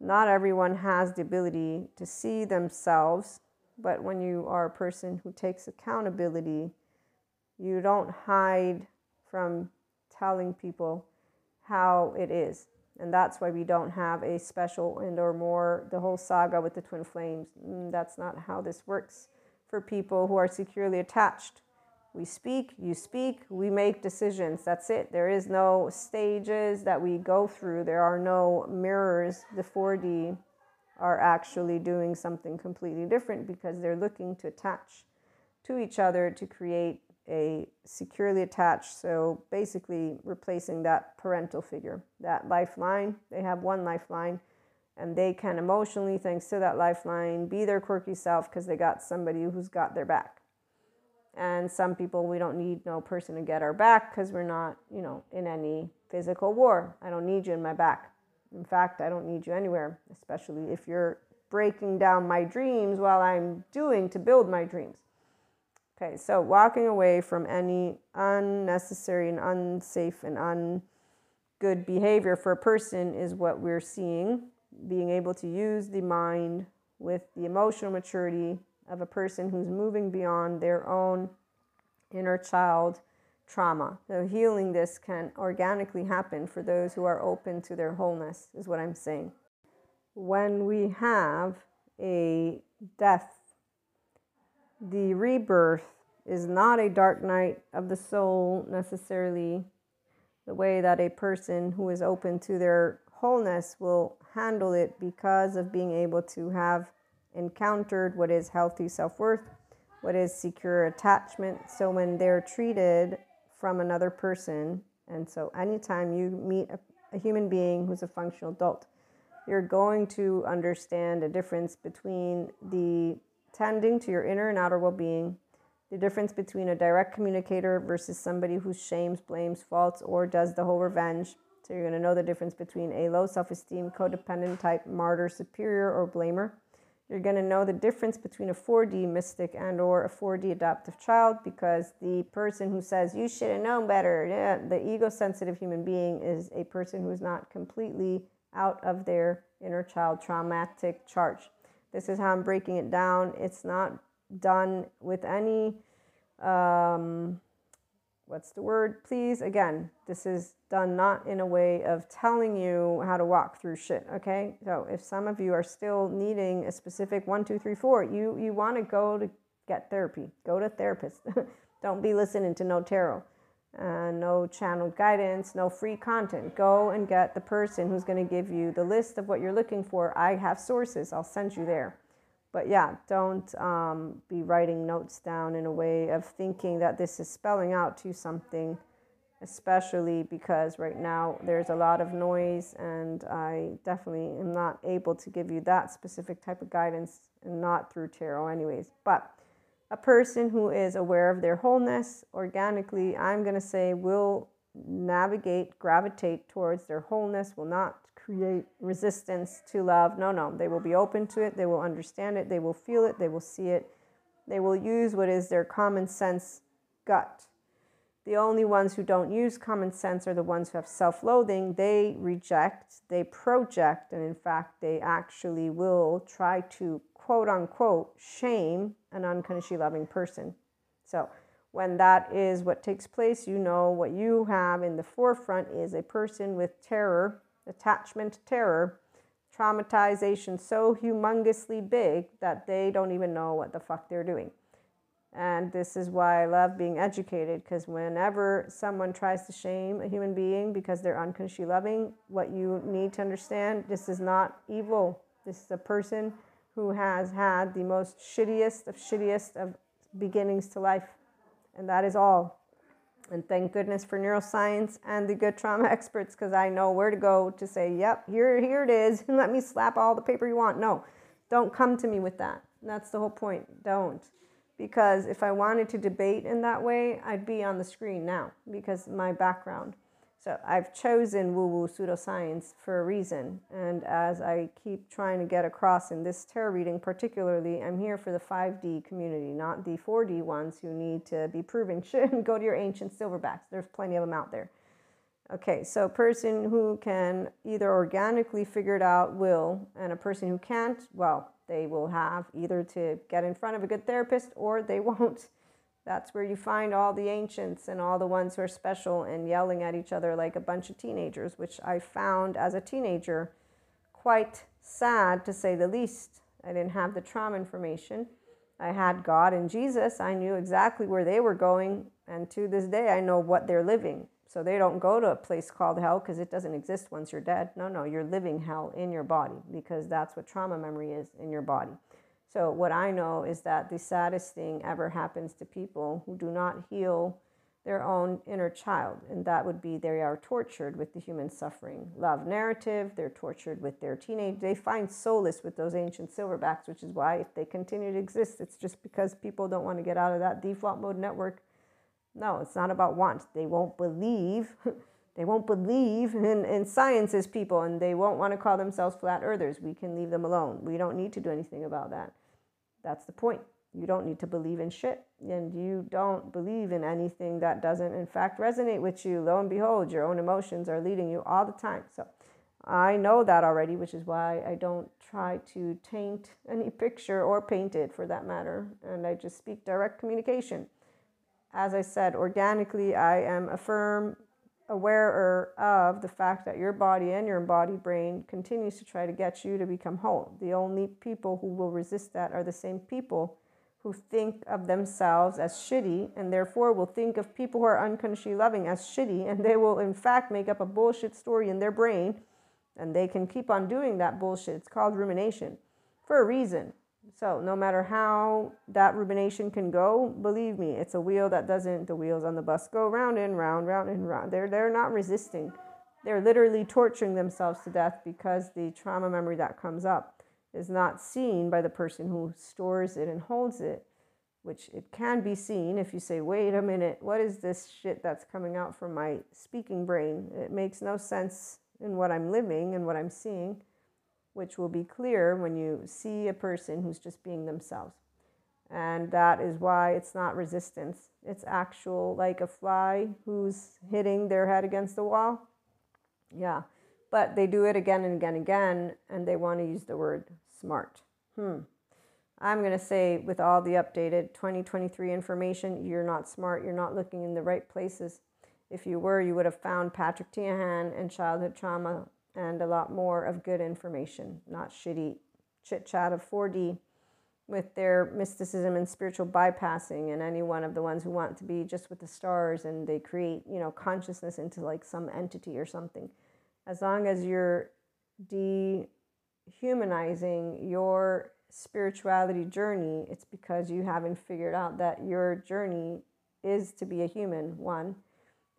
not everyone has the ability to see themselves, but when you are a person who takes accountability, you don't hide from telling people how it is. And that's why we don't have a special and or more the whole saga with the twin flames. Mm, that's not how this works for people who are securely attached. We speak, you speak, we make decisions. That's it. There is no stages that we go through. There are no mirrors. The 4D are actually doing something completely different because they're looking to attach to each other to create a securely attached, so basically replacing that parental figure, that lifeline. They have one lifeline and they can emotionally, thanks to that lifeline, be their quirky self because they got somebody who's got their back. And some people, we don't need no person to get our back because we're not, you know, in any physical war. I don't need you in my back. In fact, I don't need you anywhere, especially if you're breaking down my dreams while I'm doing to build my dreams. Okay, so walking away from any unnecessary and unsafe and ungood behavior for a person is what we're seeing. Being able to use the mind with the emotional maturity of a person who's moving beyond their own inner child trauma. So, healing this can organically happen for those who are open to their wholeness, is what I'm saying. When we have a death the rebirth is not a dark night of the soul necessarily, the way that a person who is open to their wholeness will handle it because of being able to have encountered what is healthy self worth, what is secure attachment. So when they're treated from another person, and so anytime you meet a, a human being who's a functional adult, you're going to understand a difference between the tending to your inner and outer well being, the difference between a direct communicator versus somebody who shames, blames, faults, or does the whole revenge. So you're going to know the difference between a low self esteem, codependent type, martyr, superior, or blamer. You're going to know the difference between a 4D mystic and or a 4D adaptive child because the person who says you should have known better, yeah, the ego sensitive human being is a person who is not completely out of their inner child traumatic charge. This is how I'm breaking it down. It's not done with any um, what's the word? Please again this is done not in a way of telling you how to walk through shit okay? So if some of you are still needing a specific one two three four you you want to go to get therapy. Go to therapist. Don't be listening to no tarot uh, no channel guidance no free content. Go and get the person who's going to give you the list of what you're looking for. I have sources i'll send you there. But yeah, don't um, be writing notes down in a way of thinking that this is spelling out to something, especially because right now there's a lot of noise, and I definitely am not able to give you that specific type of guidance and not through tarot, anyways. But a person who is aware of their wholeness organically, I'm going to say, will navigate, gravitate towards their wholeness, will not create resistance to love. No, no. They will be open to it. They will understand it. They will feel it. They will see it. They will use what is their common sense gut. The only ones who don't use common sense are the ones who have self loathing. They reject, they project, and in fact, they actually will try to quote unquote shame an unconsciously loving person. So, when that is what takes place, you know what you have in the forefront is a person with terror attachment terror, traumatization so humongously big that they don't even know what the fuck they're doing. And this is why I love being educated because whenever someone tries to shame a human being because they're unconsciously loving, what you need to understand this is not evil. This is a person who has had the most shittiest of shittiest of beginnings to life. And that is all. And thank goodness for neuroscience and the good trauma experts because I know where to go to say, yep, here, here it is. Let me slap all the paper you want. No, don't come to me with that. That's the whole point. Don't. Because if I wanted to debate in that way, I'd be on the screen now because my background. So I've chosen woo woo pseudoscience for a reason. And as I keep trying to get across in this tarot reading, particularly, I'm here for the 5D community, not the 4D ones who need to be proven shit. and Go to your ancient silverbacks. There's plenty of them out there. Okay, so person who can either organically figure it out will, and a person who can't, well, they will have either to get in front of a good therapist or they won't. That's where you find all the ancients and all the ones who are special and yelling at each other like a bunch of teenagers, which I found as a teenager quite sad to say the least. I didn't have the trauma information. I had God and Jesus. I knew exactly where they were going. And to this day, I know what they're living. So they don't go to a place called hell because it doesn't exist once you're dead. No, no, you're living hell in your body because that's what trauma memory is in your body. So, what I know is that the saddest thing ever happens to people who do not heal their own inner child, and that would be they are tortured with the human suffering love narrative. They're tortured with their teenage. They find solace with those ancient silverbacks, which is why if they continue to exist, it's just because people don't want to get out of that default mode network. No, it's not about want. They won't believe. they won't believe in, in science as people, and they won't want to call themselves flat earthers. We can leave them alone. We don't need to do anything about that. That's the point. You don't need to believe in shit. And you don't believe in anything that doesn't, in fact, resonate with you. Lo and behold, your own emotions are leading you all the time. So I know that already, which is why I don't try to taint any picture or paint it for that matter. And I just speak direct communication. As I said, organically, I am a firm aware of the fact that your body and your embodied brain continues to try to get you to become whole. The only people who will resist that are the same people who think of themselves as shitty and therefore will think of people who are unconsciously loving as shitty and they will in fact make up a bullshit story in their brain and they can keep on doing that bullshit. It's called rumination for a reason. So no matter how that rumination can go, believe me, it's a wheel that doesn't, the wheels on the bus go round and round, round and round. They're, they're not resisting. They're literally torturing themselves to death because the trauma memory that comes up is not seen by the person who stores it and holds it, which it can be seen if you say, wait a minute, what is this shit that's coming out from my speaking brain? It makes no sense in what I'm living and what I'm seeing which will be clear when you see a person who's just being themselves. And that is why it's not resistance. It's actual, like a fly who's hitting their head against the wall. Yeah. But they do it again and again and again, and they want to use the word smart. Hmm. I'm going to say, with all the updated 2023 information, you're not smart. You're not looking in the right places. If you were, you would have found Patrick Teahan and childhood trauma and a lot more of good information, not shitty chit chat of 4D with their mysticism and spiritual bypassing and any one of the ones who want to be just with the stars and they create, you know, consciousness into like some entity or something. As long as you're dehumanizing your spirituality journey, it's because you haven't figured out that your journey is to be a human, one,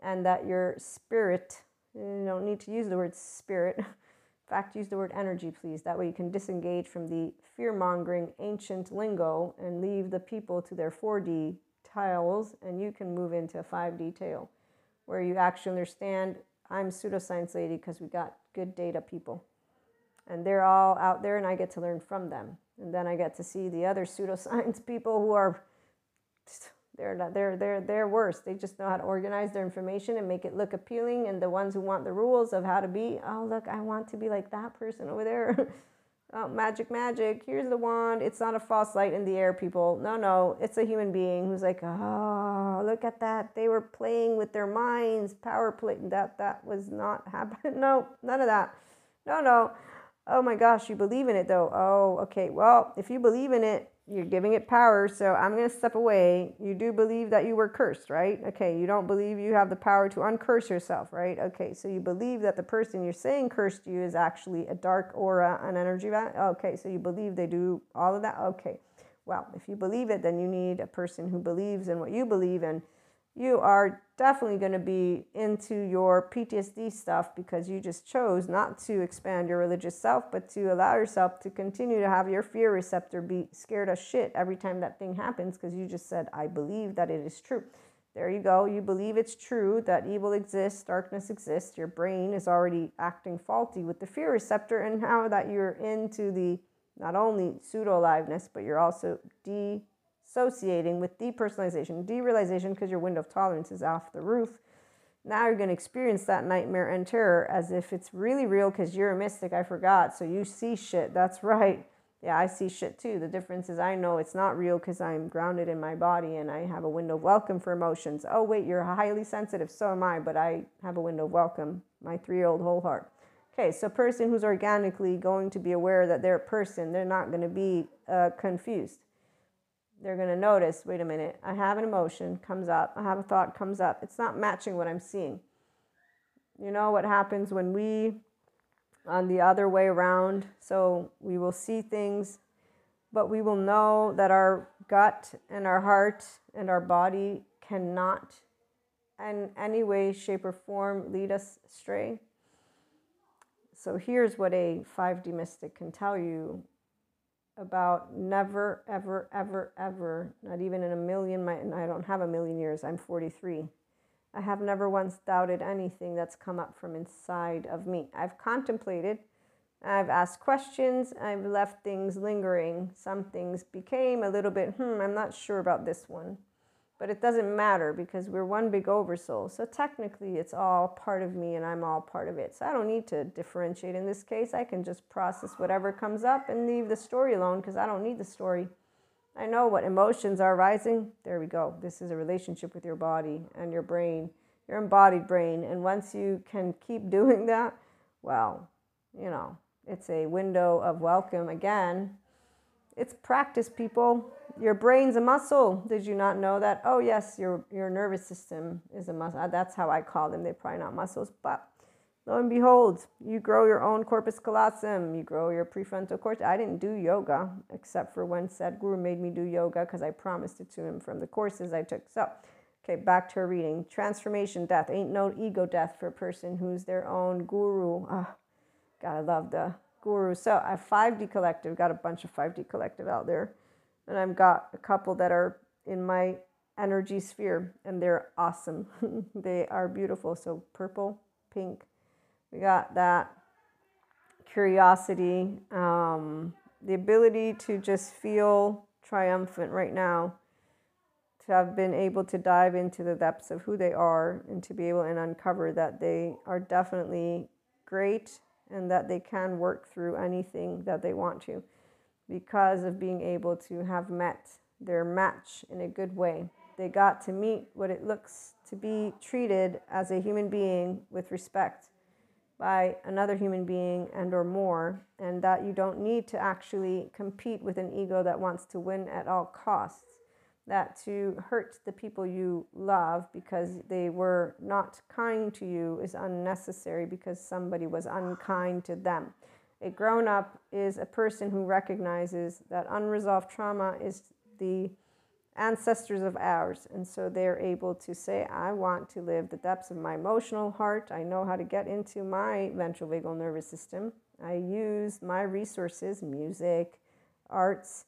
and that your spirit, you don't need to use the word spirit. In fact, use the word energy, please. That way you can disengage from the fear mongering ancient lingo and leave the people to their 4D tiles, and you can move into 5D tale where you actually understand I'm pseudoscience lady because we got good data people. And they're all out there, and I get to learn from them. And then I get to see the other pseudoscience people who are they're not, they're they're they're worse. They just know how to organize their information and make it look appealing. And the ones who want the rules of how to be, oh look, I want to be like that person over there. oh, magic, magic. Here's the wand. It's not a false light in the air, people. No, no, it's a human being who's like, oh, look at that. They were playing with their minds, power play. That that was not happening. No, none of that. No, no. Oh my gosh, you believe in it though. Oh, okay. Well, if you believe in it, you're giving it power, so I'm going to step away. You do believe that you were cursed, right? Okay, you don't believe you have the power to uncurse yourself, right? Okay, so you believe that the person you're saying cursed you is actually a dark aura, an energy. Okay, so you believe they do all of that? Okay, well, if you believe it, then you need a person who believes in what you believe in you are definitely going to be into your PTSD stuff because you just chose not to expand your religious self, but to allow yourself to continue to have your fear receptor be scared as shit every time that thing happens because you just said, I believe that it is true. There you go. You believe it's true that evil exists, darkness exists. Your brain is already acting faulty with the fear receptor, and now that you're into the not only pseudo aliveness, but you're also de associating with depersonalization, derealization, because your window of tolerance is off the roof. Now you're going to experience that nightmare and terror as if it's really real because you're a mystic. I forgot. So you see shit. That's right. Yeah, I see shit too. The difference is I know it's not real because I'm grounded in my body and I have a window of welcome for emotions. Oh, wait, you're highly sensitive. So am I, but I have a window of welcome. My three year old whole heart. Okay, so person who's organically going to be aware that they're a person, they're not going to be uh, confused they're going to notice wait a minute, I have an emotion comes up, I have a thought comes up. It's not matching what I'm seeing. You know what happens when we, on the other way around, so we will see things, but we will know that our gut and our heart and our body cannot, in any way, shape, or form, lead us astray. So here's what a 5D mystic can tell you about never, ever, ever, ever, not even in a million, my, I don't have a million years, I'm 43. I have never once doubted anything that's come up from inside of me. I've contemplated, I've asked questions, I've left things lingering. Some things became a little bit, hmm, I'm not sure about this one. But it doesn't matter because we're one big oversoul. So technically, it's all part of me and I'm all part of it. So I don't need to differentiate in this case. I can just process whatever comes up and leave the story alone because I don't need the story. I know what emotions are rising. There we go. This is a relationship with your body and your brain, your embodied brain. And once you can keep doing that, well, you know, it's a window of welcome again. It's practice, people your brain's a muscle. Did you not know that? Oh, yes, your, your nervous system is a muscle. Uh, that's how I call them. They're probably not muscles, but lo and behold, you grow your own corpus callosum. You grow your prefrontal cortex. I didn't do yoga except for when Sadhguru made me do yoga because I promised it to him from the courses I took. So, okay, back to her reading. Transformation death. Ain't no ego death for a person who's their own guru. Ah, God, I love the guru. So, I have 5D Collective. Got a bunch of 5D Collective out there and I've got a couple that are in my energy sphere and they're awesome. they are beautiful. So purple, pink. We got that curiosity, um, the ability to just feel triumphant right now, to have been able to dive into the depths of who they are and to be able and uncover that they are definitely great and that they can work through anything that they want to because of being able to have met their match in a good way. They got to meet what it looks to be treated as a human being with respect by another human being and or more and that you don't need to actually compete with an ego that wants to win at all costs that to hurt the people you love because they were not kind to you is unnecessary because somebody was unkind to them a grown up is a person who recognizes that unresolved trauma is the ancestors of ours. And so they're able to say, I want to live the depths of my emotional heart. I know how to get into my ventral vagal nervous system. I use my resources, music, arts,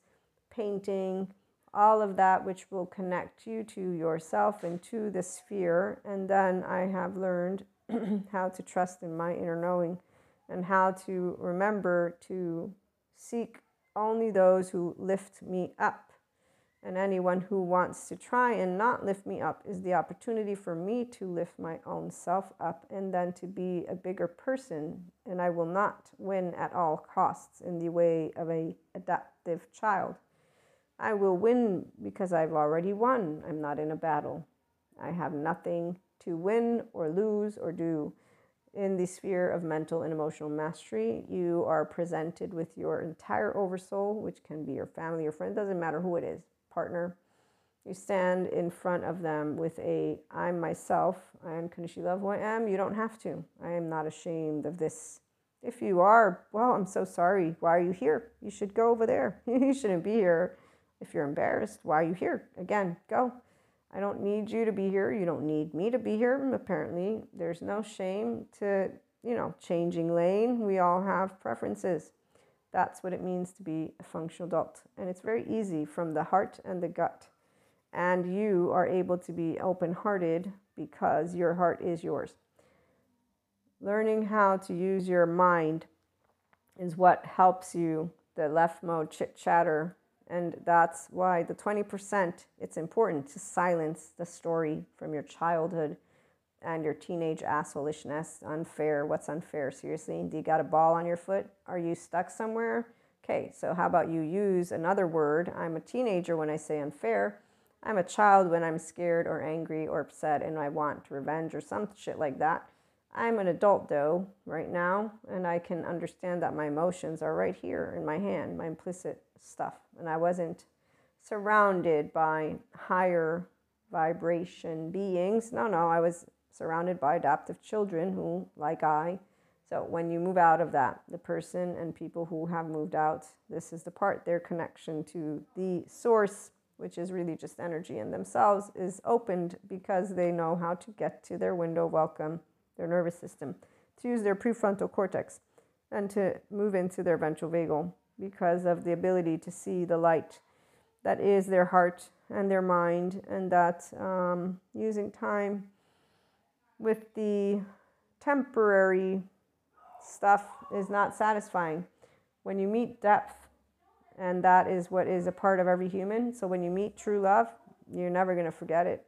painting, all of that which will connect you to yourself and to the sphere. And then I have learned how to trust in my inner knowing and how to remember to seek only those who lift me up and anyone who wants to try and not lift me up is the opportunity for me to lift my own self up and then to be a bigger person. And I will not win at all costs in the way of a adaptive child. I will win because I've already won. I'm not in a battle. I have nothing to win or lose or do. In the sphere of mental and emotional mastery, you are presented with your entire oversoul, which can be your family or friend, doesn't matter who it is partner. You stand in front of them with a I'm myself, I am unconditionally love who I am. You don't have to. I am not ashamed of this. If you are, well, I'm so sorry. Why are you here? You should go over there. you shouldn't be here. If you're embarrassed, why are you here? Again, go. I don't need you to be here. You don't need me to be here. Apparently, there's no shame to, you know, changing lane. We all have preferences. That's what it means to be a functional adult. And it's very easy from the heart and the gut. And you are able to be open hearted because your heart is yours. Learning how to use your mind is what helps you, the left mode chit chatter. And that's why the 20%, it's important to silence the story from your childhood and your teenage assholishness. Unfair. What's unfair? Seriously? Do you got a ball on your foot? Are you stuck somewhere? Okay, so how about you use another word? I'm a teenager when I say unfair. I'm a child when I'm scared or angry or upset and I want revenge or some shit like that. I'm an adult though, right now, and I can understand that my emotions are right here in my hand, my implicit stuff. And I wasn't surrounded by higher vibration beings. No, no, I was surrounded by adaptive children who, like I, so when you move out of that, the person and people who have moved out, this is the part, their connection to the source, which is really just energy in themselves, is opened because they know how to get to their window welcome, their nervous system, to use their prefrontal cortex, and to move into their ventral vagal because of the ability to see the light that is their heart and their mind, and that um, using time with the temporary stuff is not satisfying. When you meet depth, and that is what is a part of every human. So when you meet true love, you're never going to forget it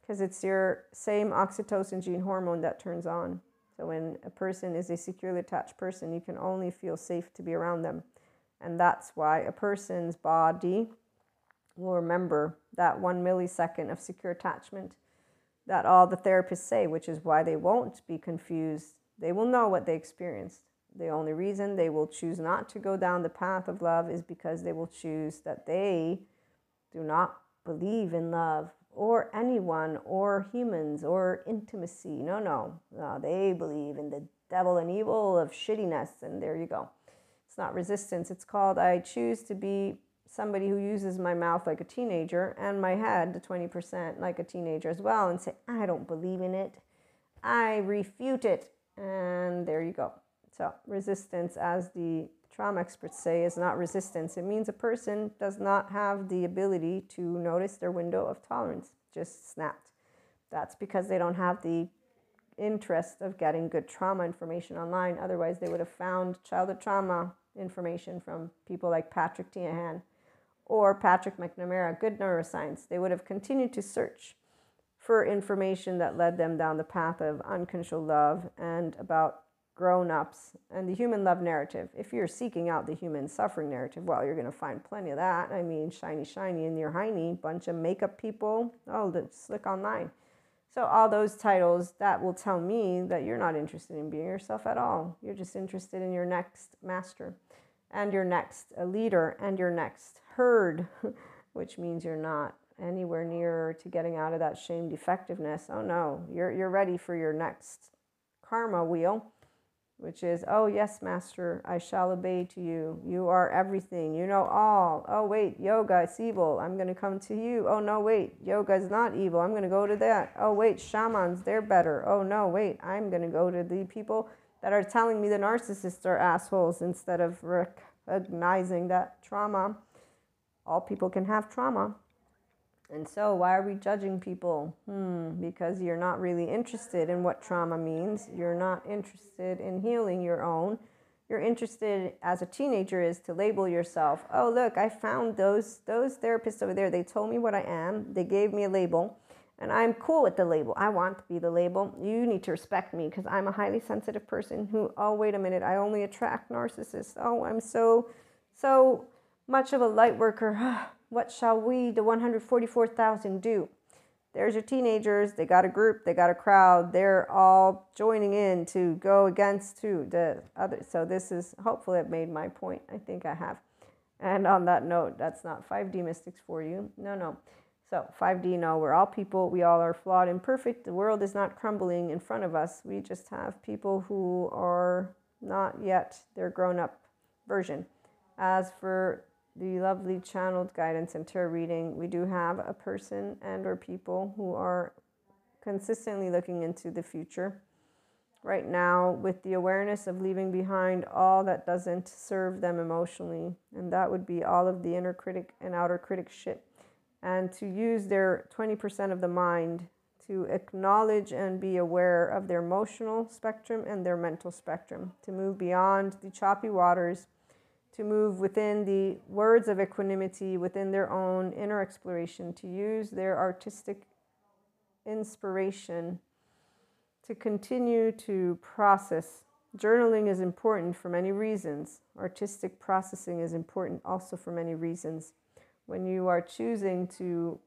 because it's your same oxytocin gene hormone that turns on. So when a person is a securely attached person, you can only feel safe to be around them. And that's why a person's body will remember that one millisecond of secure attachment that all the therapists say, which is why they won't be confused. They will know what they experienced. The only reason they will choose not to go down the path of love is because they will choose that they do not believe in love or anyone or humans or intimacy. No, no. no they believe in the devil and evil of shittiness. And there you go. Not resistance. It's called I choose to be somebody who uses my mouth like a teenager and my head, the 20% like a teenager as well, and say, I don't believe in it. I refute it. And there you go. So, resistance, as the trauma experts say, is not resistance. It means a person does not have the ability to notice their window of tolerance, just snapped. That's because they don't have the interest of getting good trauma information online. Otherwise, they would have found childhood trauma information from people like Patrick Teahan or Patrick McNamara, good neuroscience, they would have continued to search for information that led them down the path of uncontrolled love and about grown ups and the human love narrative. If you're seeking out the human suffering narrative, well, you're going to find plenty of that. I mean, shiny, shiny in your hiney, bunch of makeup people. Oh, slick online. So, all those titles that will tell me that you're not interested in being yourself at all. You're just interested in your next master and your next leader and your next herd, which means you're not anywhere near to getting out of that shame defectiveness. Oh no, you're, you're ready for your next karma wheel which is, oh, yes, Master, I shall obey to you. You are everything. You know all. Oh, wait, yoga, it's evil. I'm going to come to you. Oh, no, wait, yoga is not evil. I'm going to go to that. Oh, wait, shamans, they're better. Oh, no, wait, I'm going to go to the people that are telling me the narcissists are assholes instead of recognizing that trauma. All people can have trauma. And so, why are we judging people? Hmm, because you're not really interested in what trauma means. You're not interested in healing your own. You're interested as a teenager is to label yourself. Oh, look, I found those those therapists over there. They told me what I am. They gave me a label, and I'm cool with the label. I want to be the label. You need to respect me because I'm a highly sensitive person who, oh, wait a minute, I only attract narcissists. Oh, I'm so so much of a light worker. What shall we, the 144,000, do? There's your teenagers. They got a group. They got a crowd. They're all joining in to go against to the other. So this is hopefully I've made my point. I think I have. And on that note, that's not 5D mystics for you. No, no. So 5D, no, we're all people. We all are flawed and perfect. The world is not crumbling in front of us. We just have people who are not yet their grown up version. As for the lovely channeled guidance and tarot reading, we do have a person and or people who are consistently looking into the future. Right now, with the awareness of leaving behind all that doesn't serve them emotionally, and that would be all of the inner critic and outer critic shit, and to use their 20% of the mind to acknowledge and be aware of their emotional spectrum and their mental spectrum, to move beyond the choppy waters to move within the words of equanimity, within their own inner exploration, to use their artistic inspiration to continue to process. Journaling is important for many reasons. Artistic processing is important also for many reasons. When you are choosing to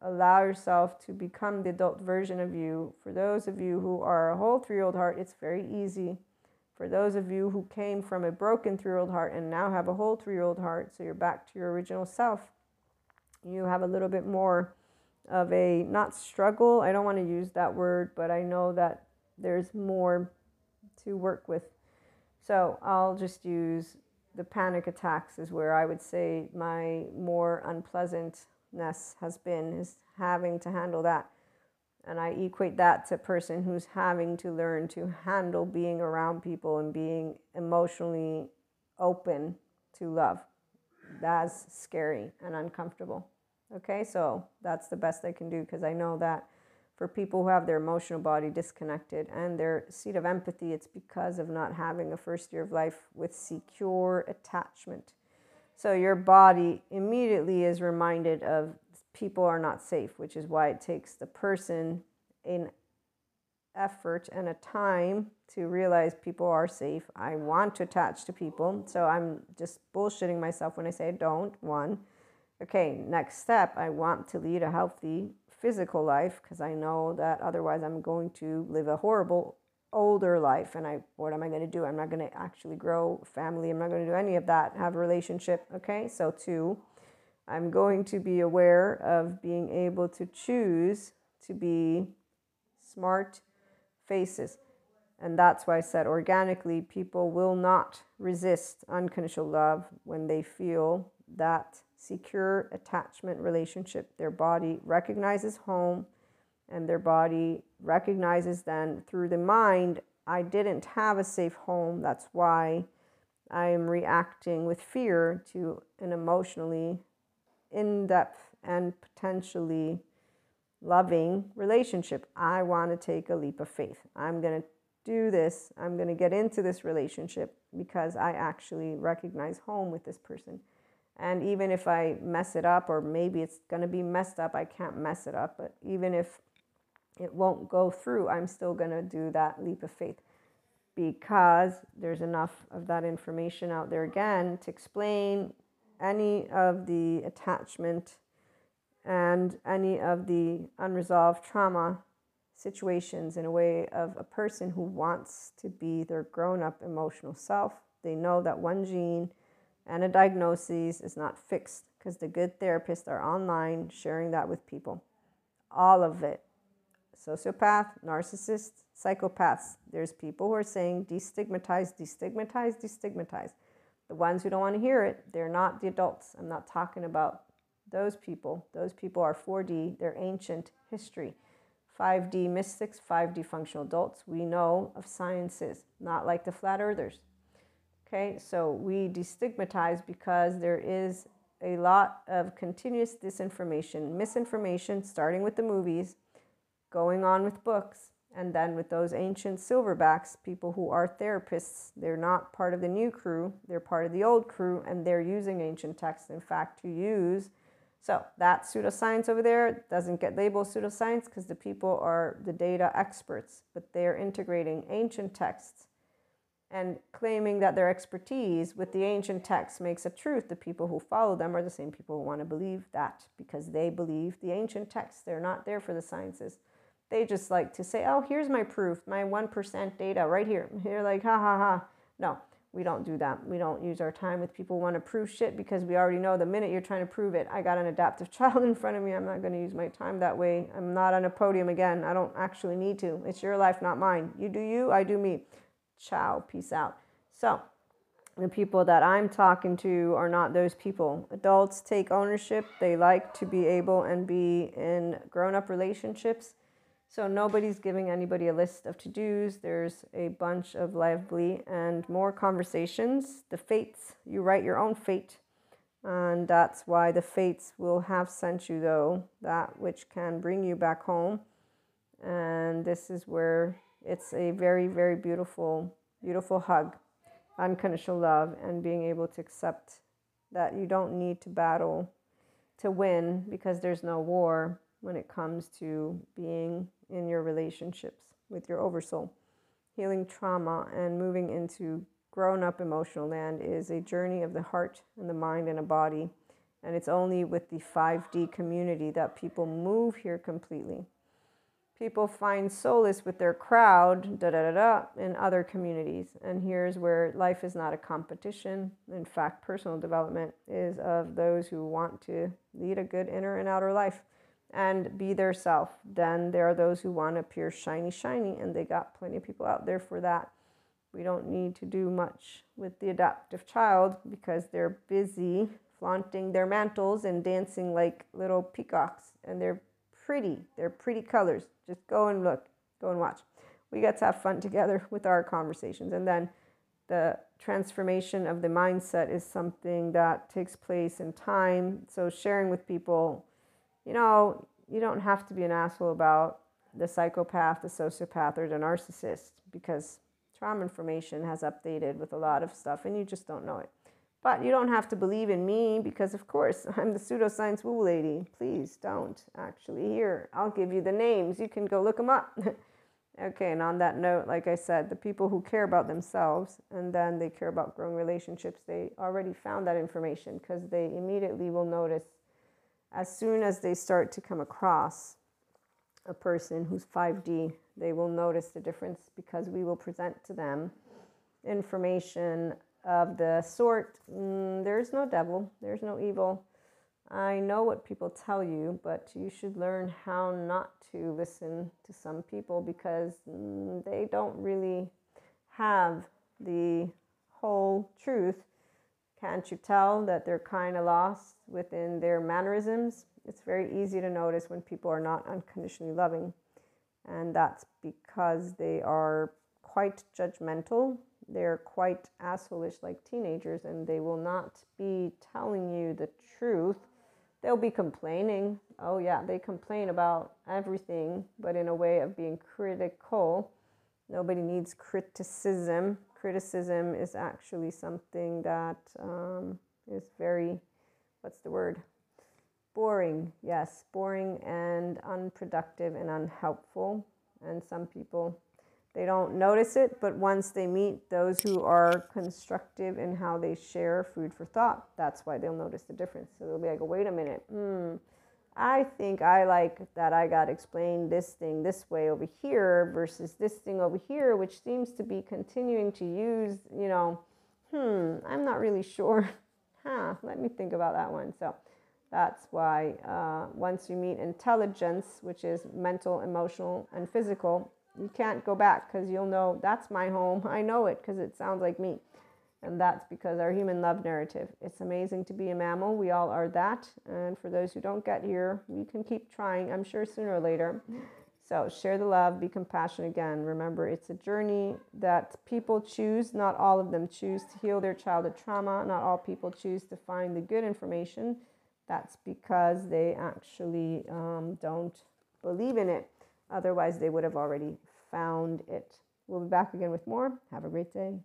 allow yourself to become the adult version of you, for those of you who are a whole three year old heart, it's very easy for those of you who came from a broken three year old heart and now have a whole three year old heart, so you're back to your original self, you have a little bit more of a not struggle. I don't want to use that word, but I know that there's more to work with. So I'll just use the panic attacks, is where I would say my more unpleasantness has been, is having to handle that. And I equate that to a person who's having to learn to handle being around people and being emotionally open to love. That's scary and uncomfortable. Okay, so that's the best I can do because I know that for people who have their emotional body disconnected and their seat of empathy, it's because of not having a first year of life with secure attachment. So your body immediately is reminded of people are not safe, which is why it takes the person an effort and a time to realize people are safe. I want to attach to people, so I'm just bullshitting myself when I say I don't. One, okay, next step, I want to lead a healthy physical life because I know that otherwise I'm going to live a horrible older life and I what am I going to do? I'm not going to actually grow family. I'm not going to do any of that. Have a relationship, okay? So two, I'm going to be aware of being able to choose to be smart faces. And that's why I said organically, people will not resist unconditional love when they feel that secure attachment relationship. Their body recognizes home, and their body recognizes then through the mind, I didn't have a safe home. That's why I am reacting with fear to an emotionally in depth and potentially loving relationship. I want to take a leap of faith. I'm going to do this. I'm going to get into this relationship because I actually recognize home with this person. And even if I mess it up, or maybe it's going to be messed up, I can't mess it up. But even if it won't go through, I'm still going to do that leap of faith. because there's enough of that information out there again to explain any of the attachment and any of the unresolved trauma situations in a way of a person who wants to be their grown up emotional self. They know that one gene and a diagnosis is not fixed because the good therapists are online sharing that with people. All of it. Sociopath, narcissist, psychopaths. There's people who are saying destigmatize, destigmatize, destigmatize. The ones who don't want to hear it, they're not the adults. I'm not talking about those people. Those people are 4D, they're ancient history. 5D mystics, 5D functional adults. We know of sciences, not like the flat earthers. Okay, so we destigmatize because there is a lot of continuous disinformation, misinformation, starting with the movies, going on with books, and then with those ancient silverbacks, people who are therapists, they're not part of the new crew, they're part of the old crew, and they're using ancient texts, in fact, to use. So that pseudoscience over there doesn't get labeled pseudoscience because the people are the data experts, but they're integrating ancient texts and claiming that their expertise with the ancient texts makes a truth. The people who follow them are the same people who want to believe that because they believe the ancient texts. They're not there for the sciences. They just like to say, oh, here's my proof, my 1% data right here. They're like, ha ha ha. No, we don't do that. We don't use our time with people who want to prove shit because we already know the minute you're trying to prove it, I got an adaptive child in front of me. I'm not going to use my time that way. I'm not on a podium again. I don't actually need to. It's your life, not mine. You do you, I do me. Ciao, peace out. So, the people that I'm talking to are not those people. Adults take ownership. They like to be able and be in grown up relationships so nobody's giving anybody a list of to dos. There's a bunch of lively and more conversations. The fates, you write your own fate. And that's why the fates will have sent you, though, that which can bring you back home. And this is where it's a very, very beautiful, beautiful hug, unconditional love, and being able to accept that you don't need to battle to win because there's no war when it comes to being in your relationships with your oversoul. Healing trauma and moving into grown up emotional land is a journey of the heart and the mind and a body. And it's only with the 5D community that people move here completely. People find solace with their crowd, da da da da, in other communities. And here's where life is not a competition. In fact, personal development is of those who want to lead a good inner and outer life and be their self. Then there are those who want to appear shiny, shiny, and they got plenty of people out there for that. We don't need to do much with the adaptive child because they're busy flaunting their mantles and dancing like little peacocks, and they're pretty. They're pretty colors. Just go and look, go and watch. We get to have fun together with our conversations, and then the transformation of the mindset is something that takes place in time. So sharing with people you know, you don't have to be an asshole about the psychopath, the sociopath, or the narcissist because trauma information has updated with a lot of stuff and you just don't know it. But you don't have to believe in me because, of course, I'm the pseudoscience woo lady. Please don't actually. Here, I'll give you the names. You can go look them up. okay, and on that note, like I said, the people who care about themselves and then they care about growing relationships, they already found that information because they immediately will notice as soon as they start to come across a person who's 5D, they will notice the difference because we will present to them information of the sort mm, there's no devil, there's no evil. I know what people tell you, but you should learn how not to listen to some people because mm, they don't really have the whole truth can't you tell that they're kind of lost within their mannerisms? It's very easy to notice when people are not unconditionally loving. And that's because they are quite judgmental. They're quite assholeish like teenagers, and they will not be telling you the truth. They'll be complaining. Oh, yeah, they complain about everything, but in a way of being critical. Nobody needs criticism criticism is actually something that um, is very, what's the word? Boring, yes, boring and unproductive and unhelpful. And some people they don't notice it, but once they meet those who are constructive in how they share food for thought, that's why they'll notice the difference. So they'll be like, wait a minute, hmm, I think I like that I got explained this thing this way over here versus this thing over here, which seems to be continuing to use, you know, hmm, I'm not really sure. huh, let me think about that one. So that's why uh, once you meet intelligence, which is mental, emotional, and physical, you can't go back because you'll know that's my home. I know it because it sounds like me. And that's because our human love narrative. It's amazing to be a mammal. We all are that. And for those who don't get here, we can keep trying, I'm sure sooner or later. So share the love, be compassionate again. Remember, it's a journey that people choose. Not all of them choose to heal their childhood trauma. Not all people choose to find the good information. That's because they actually um, don't believe in it. Otherwise, they would have already found it. We'll be back again with more. Have a great day.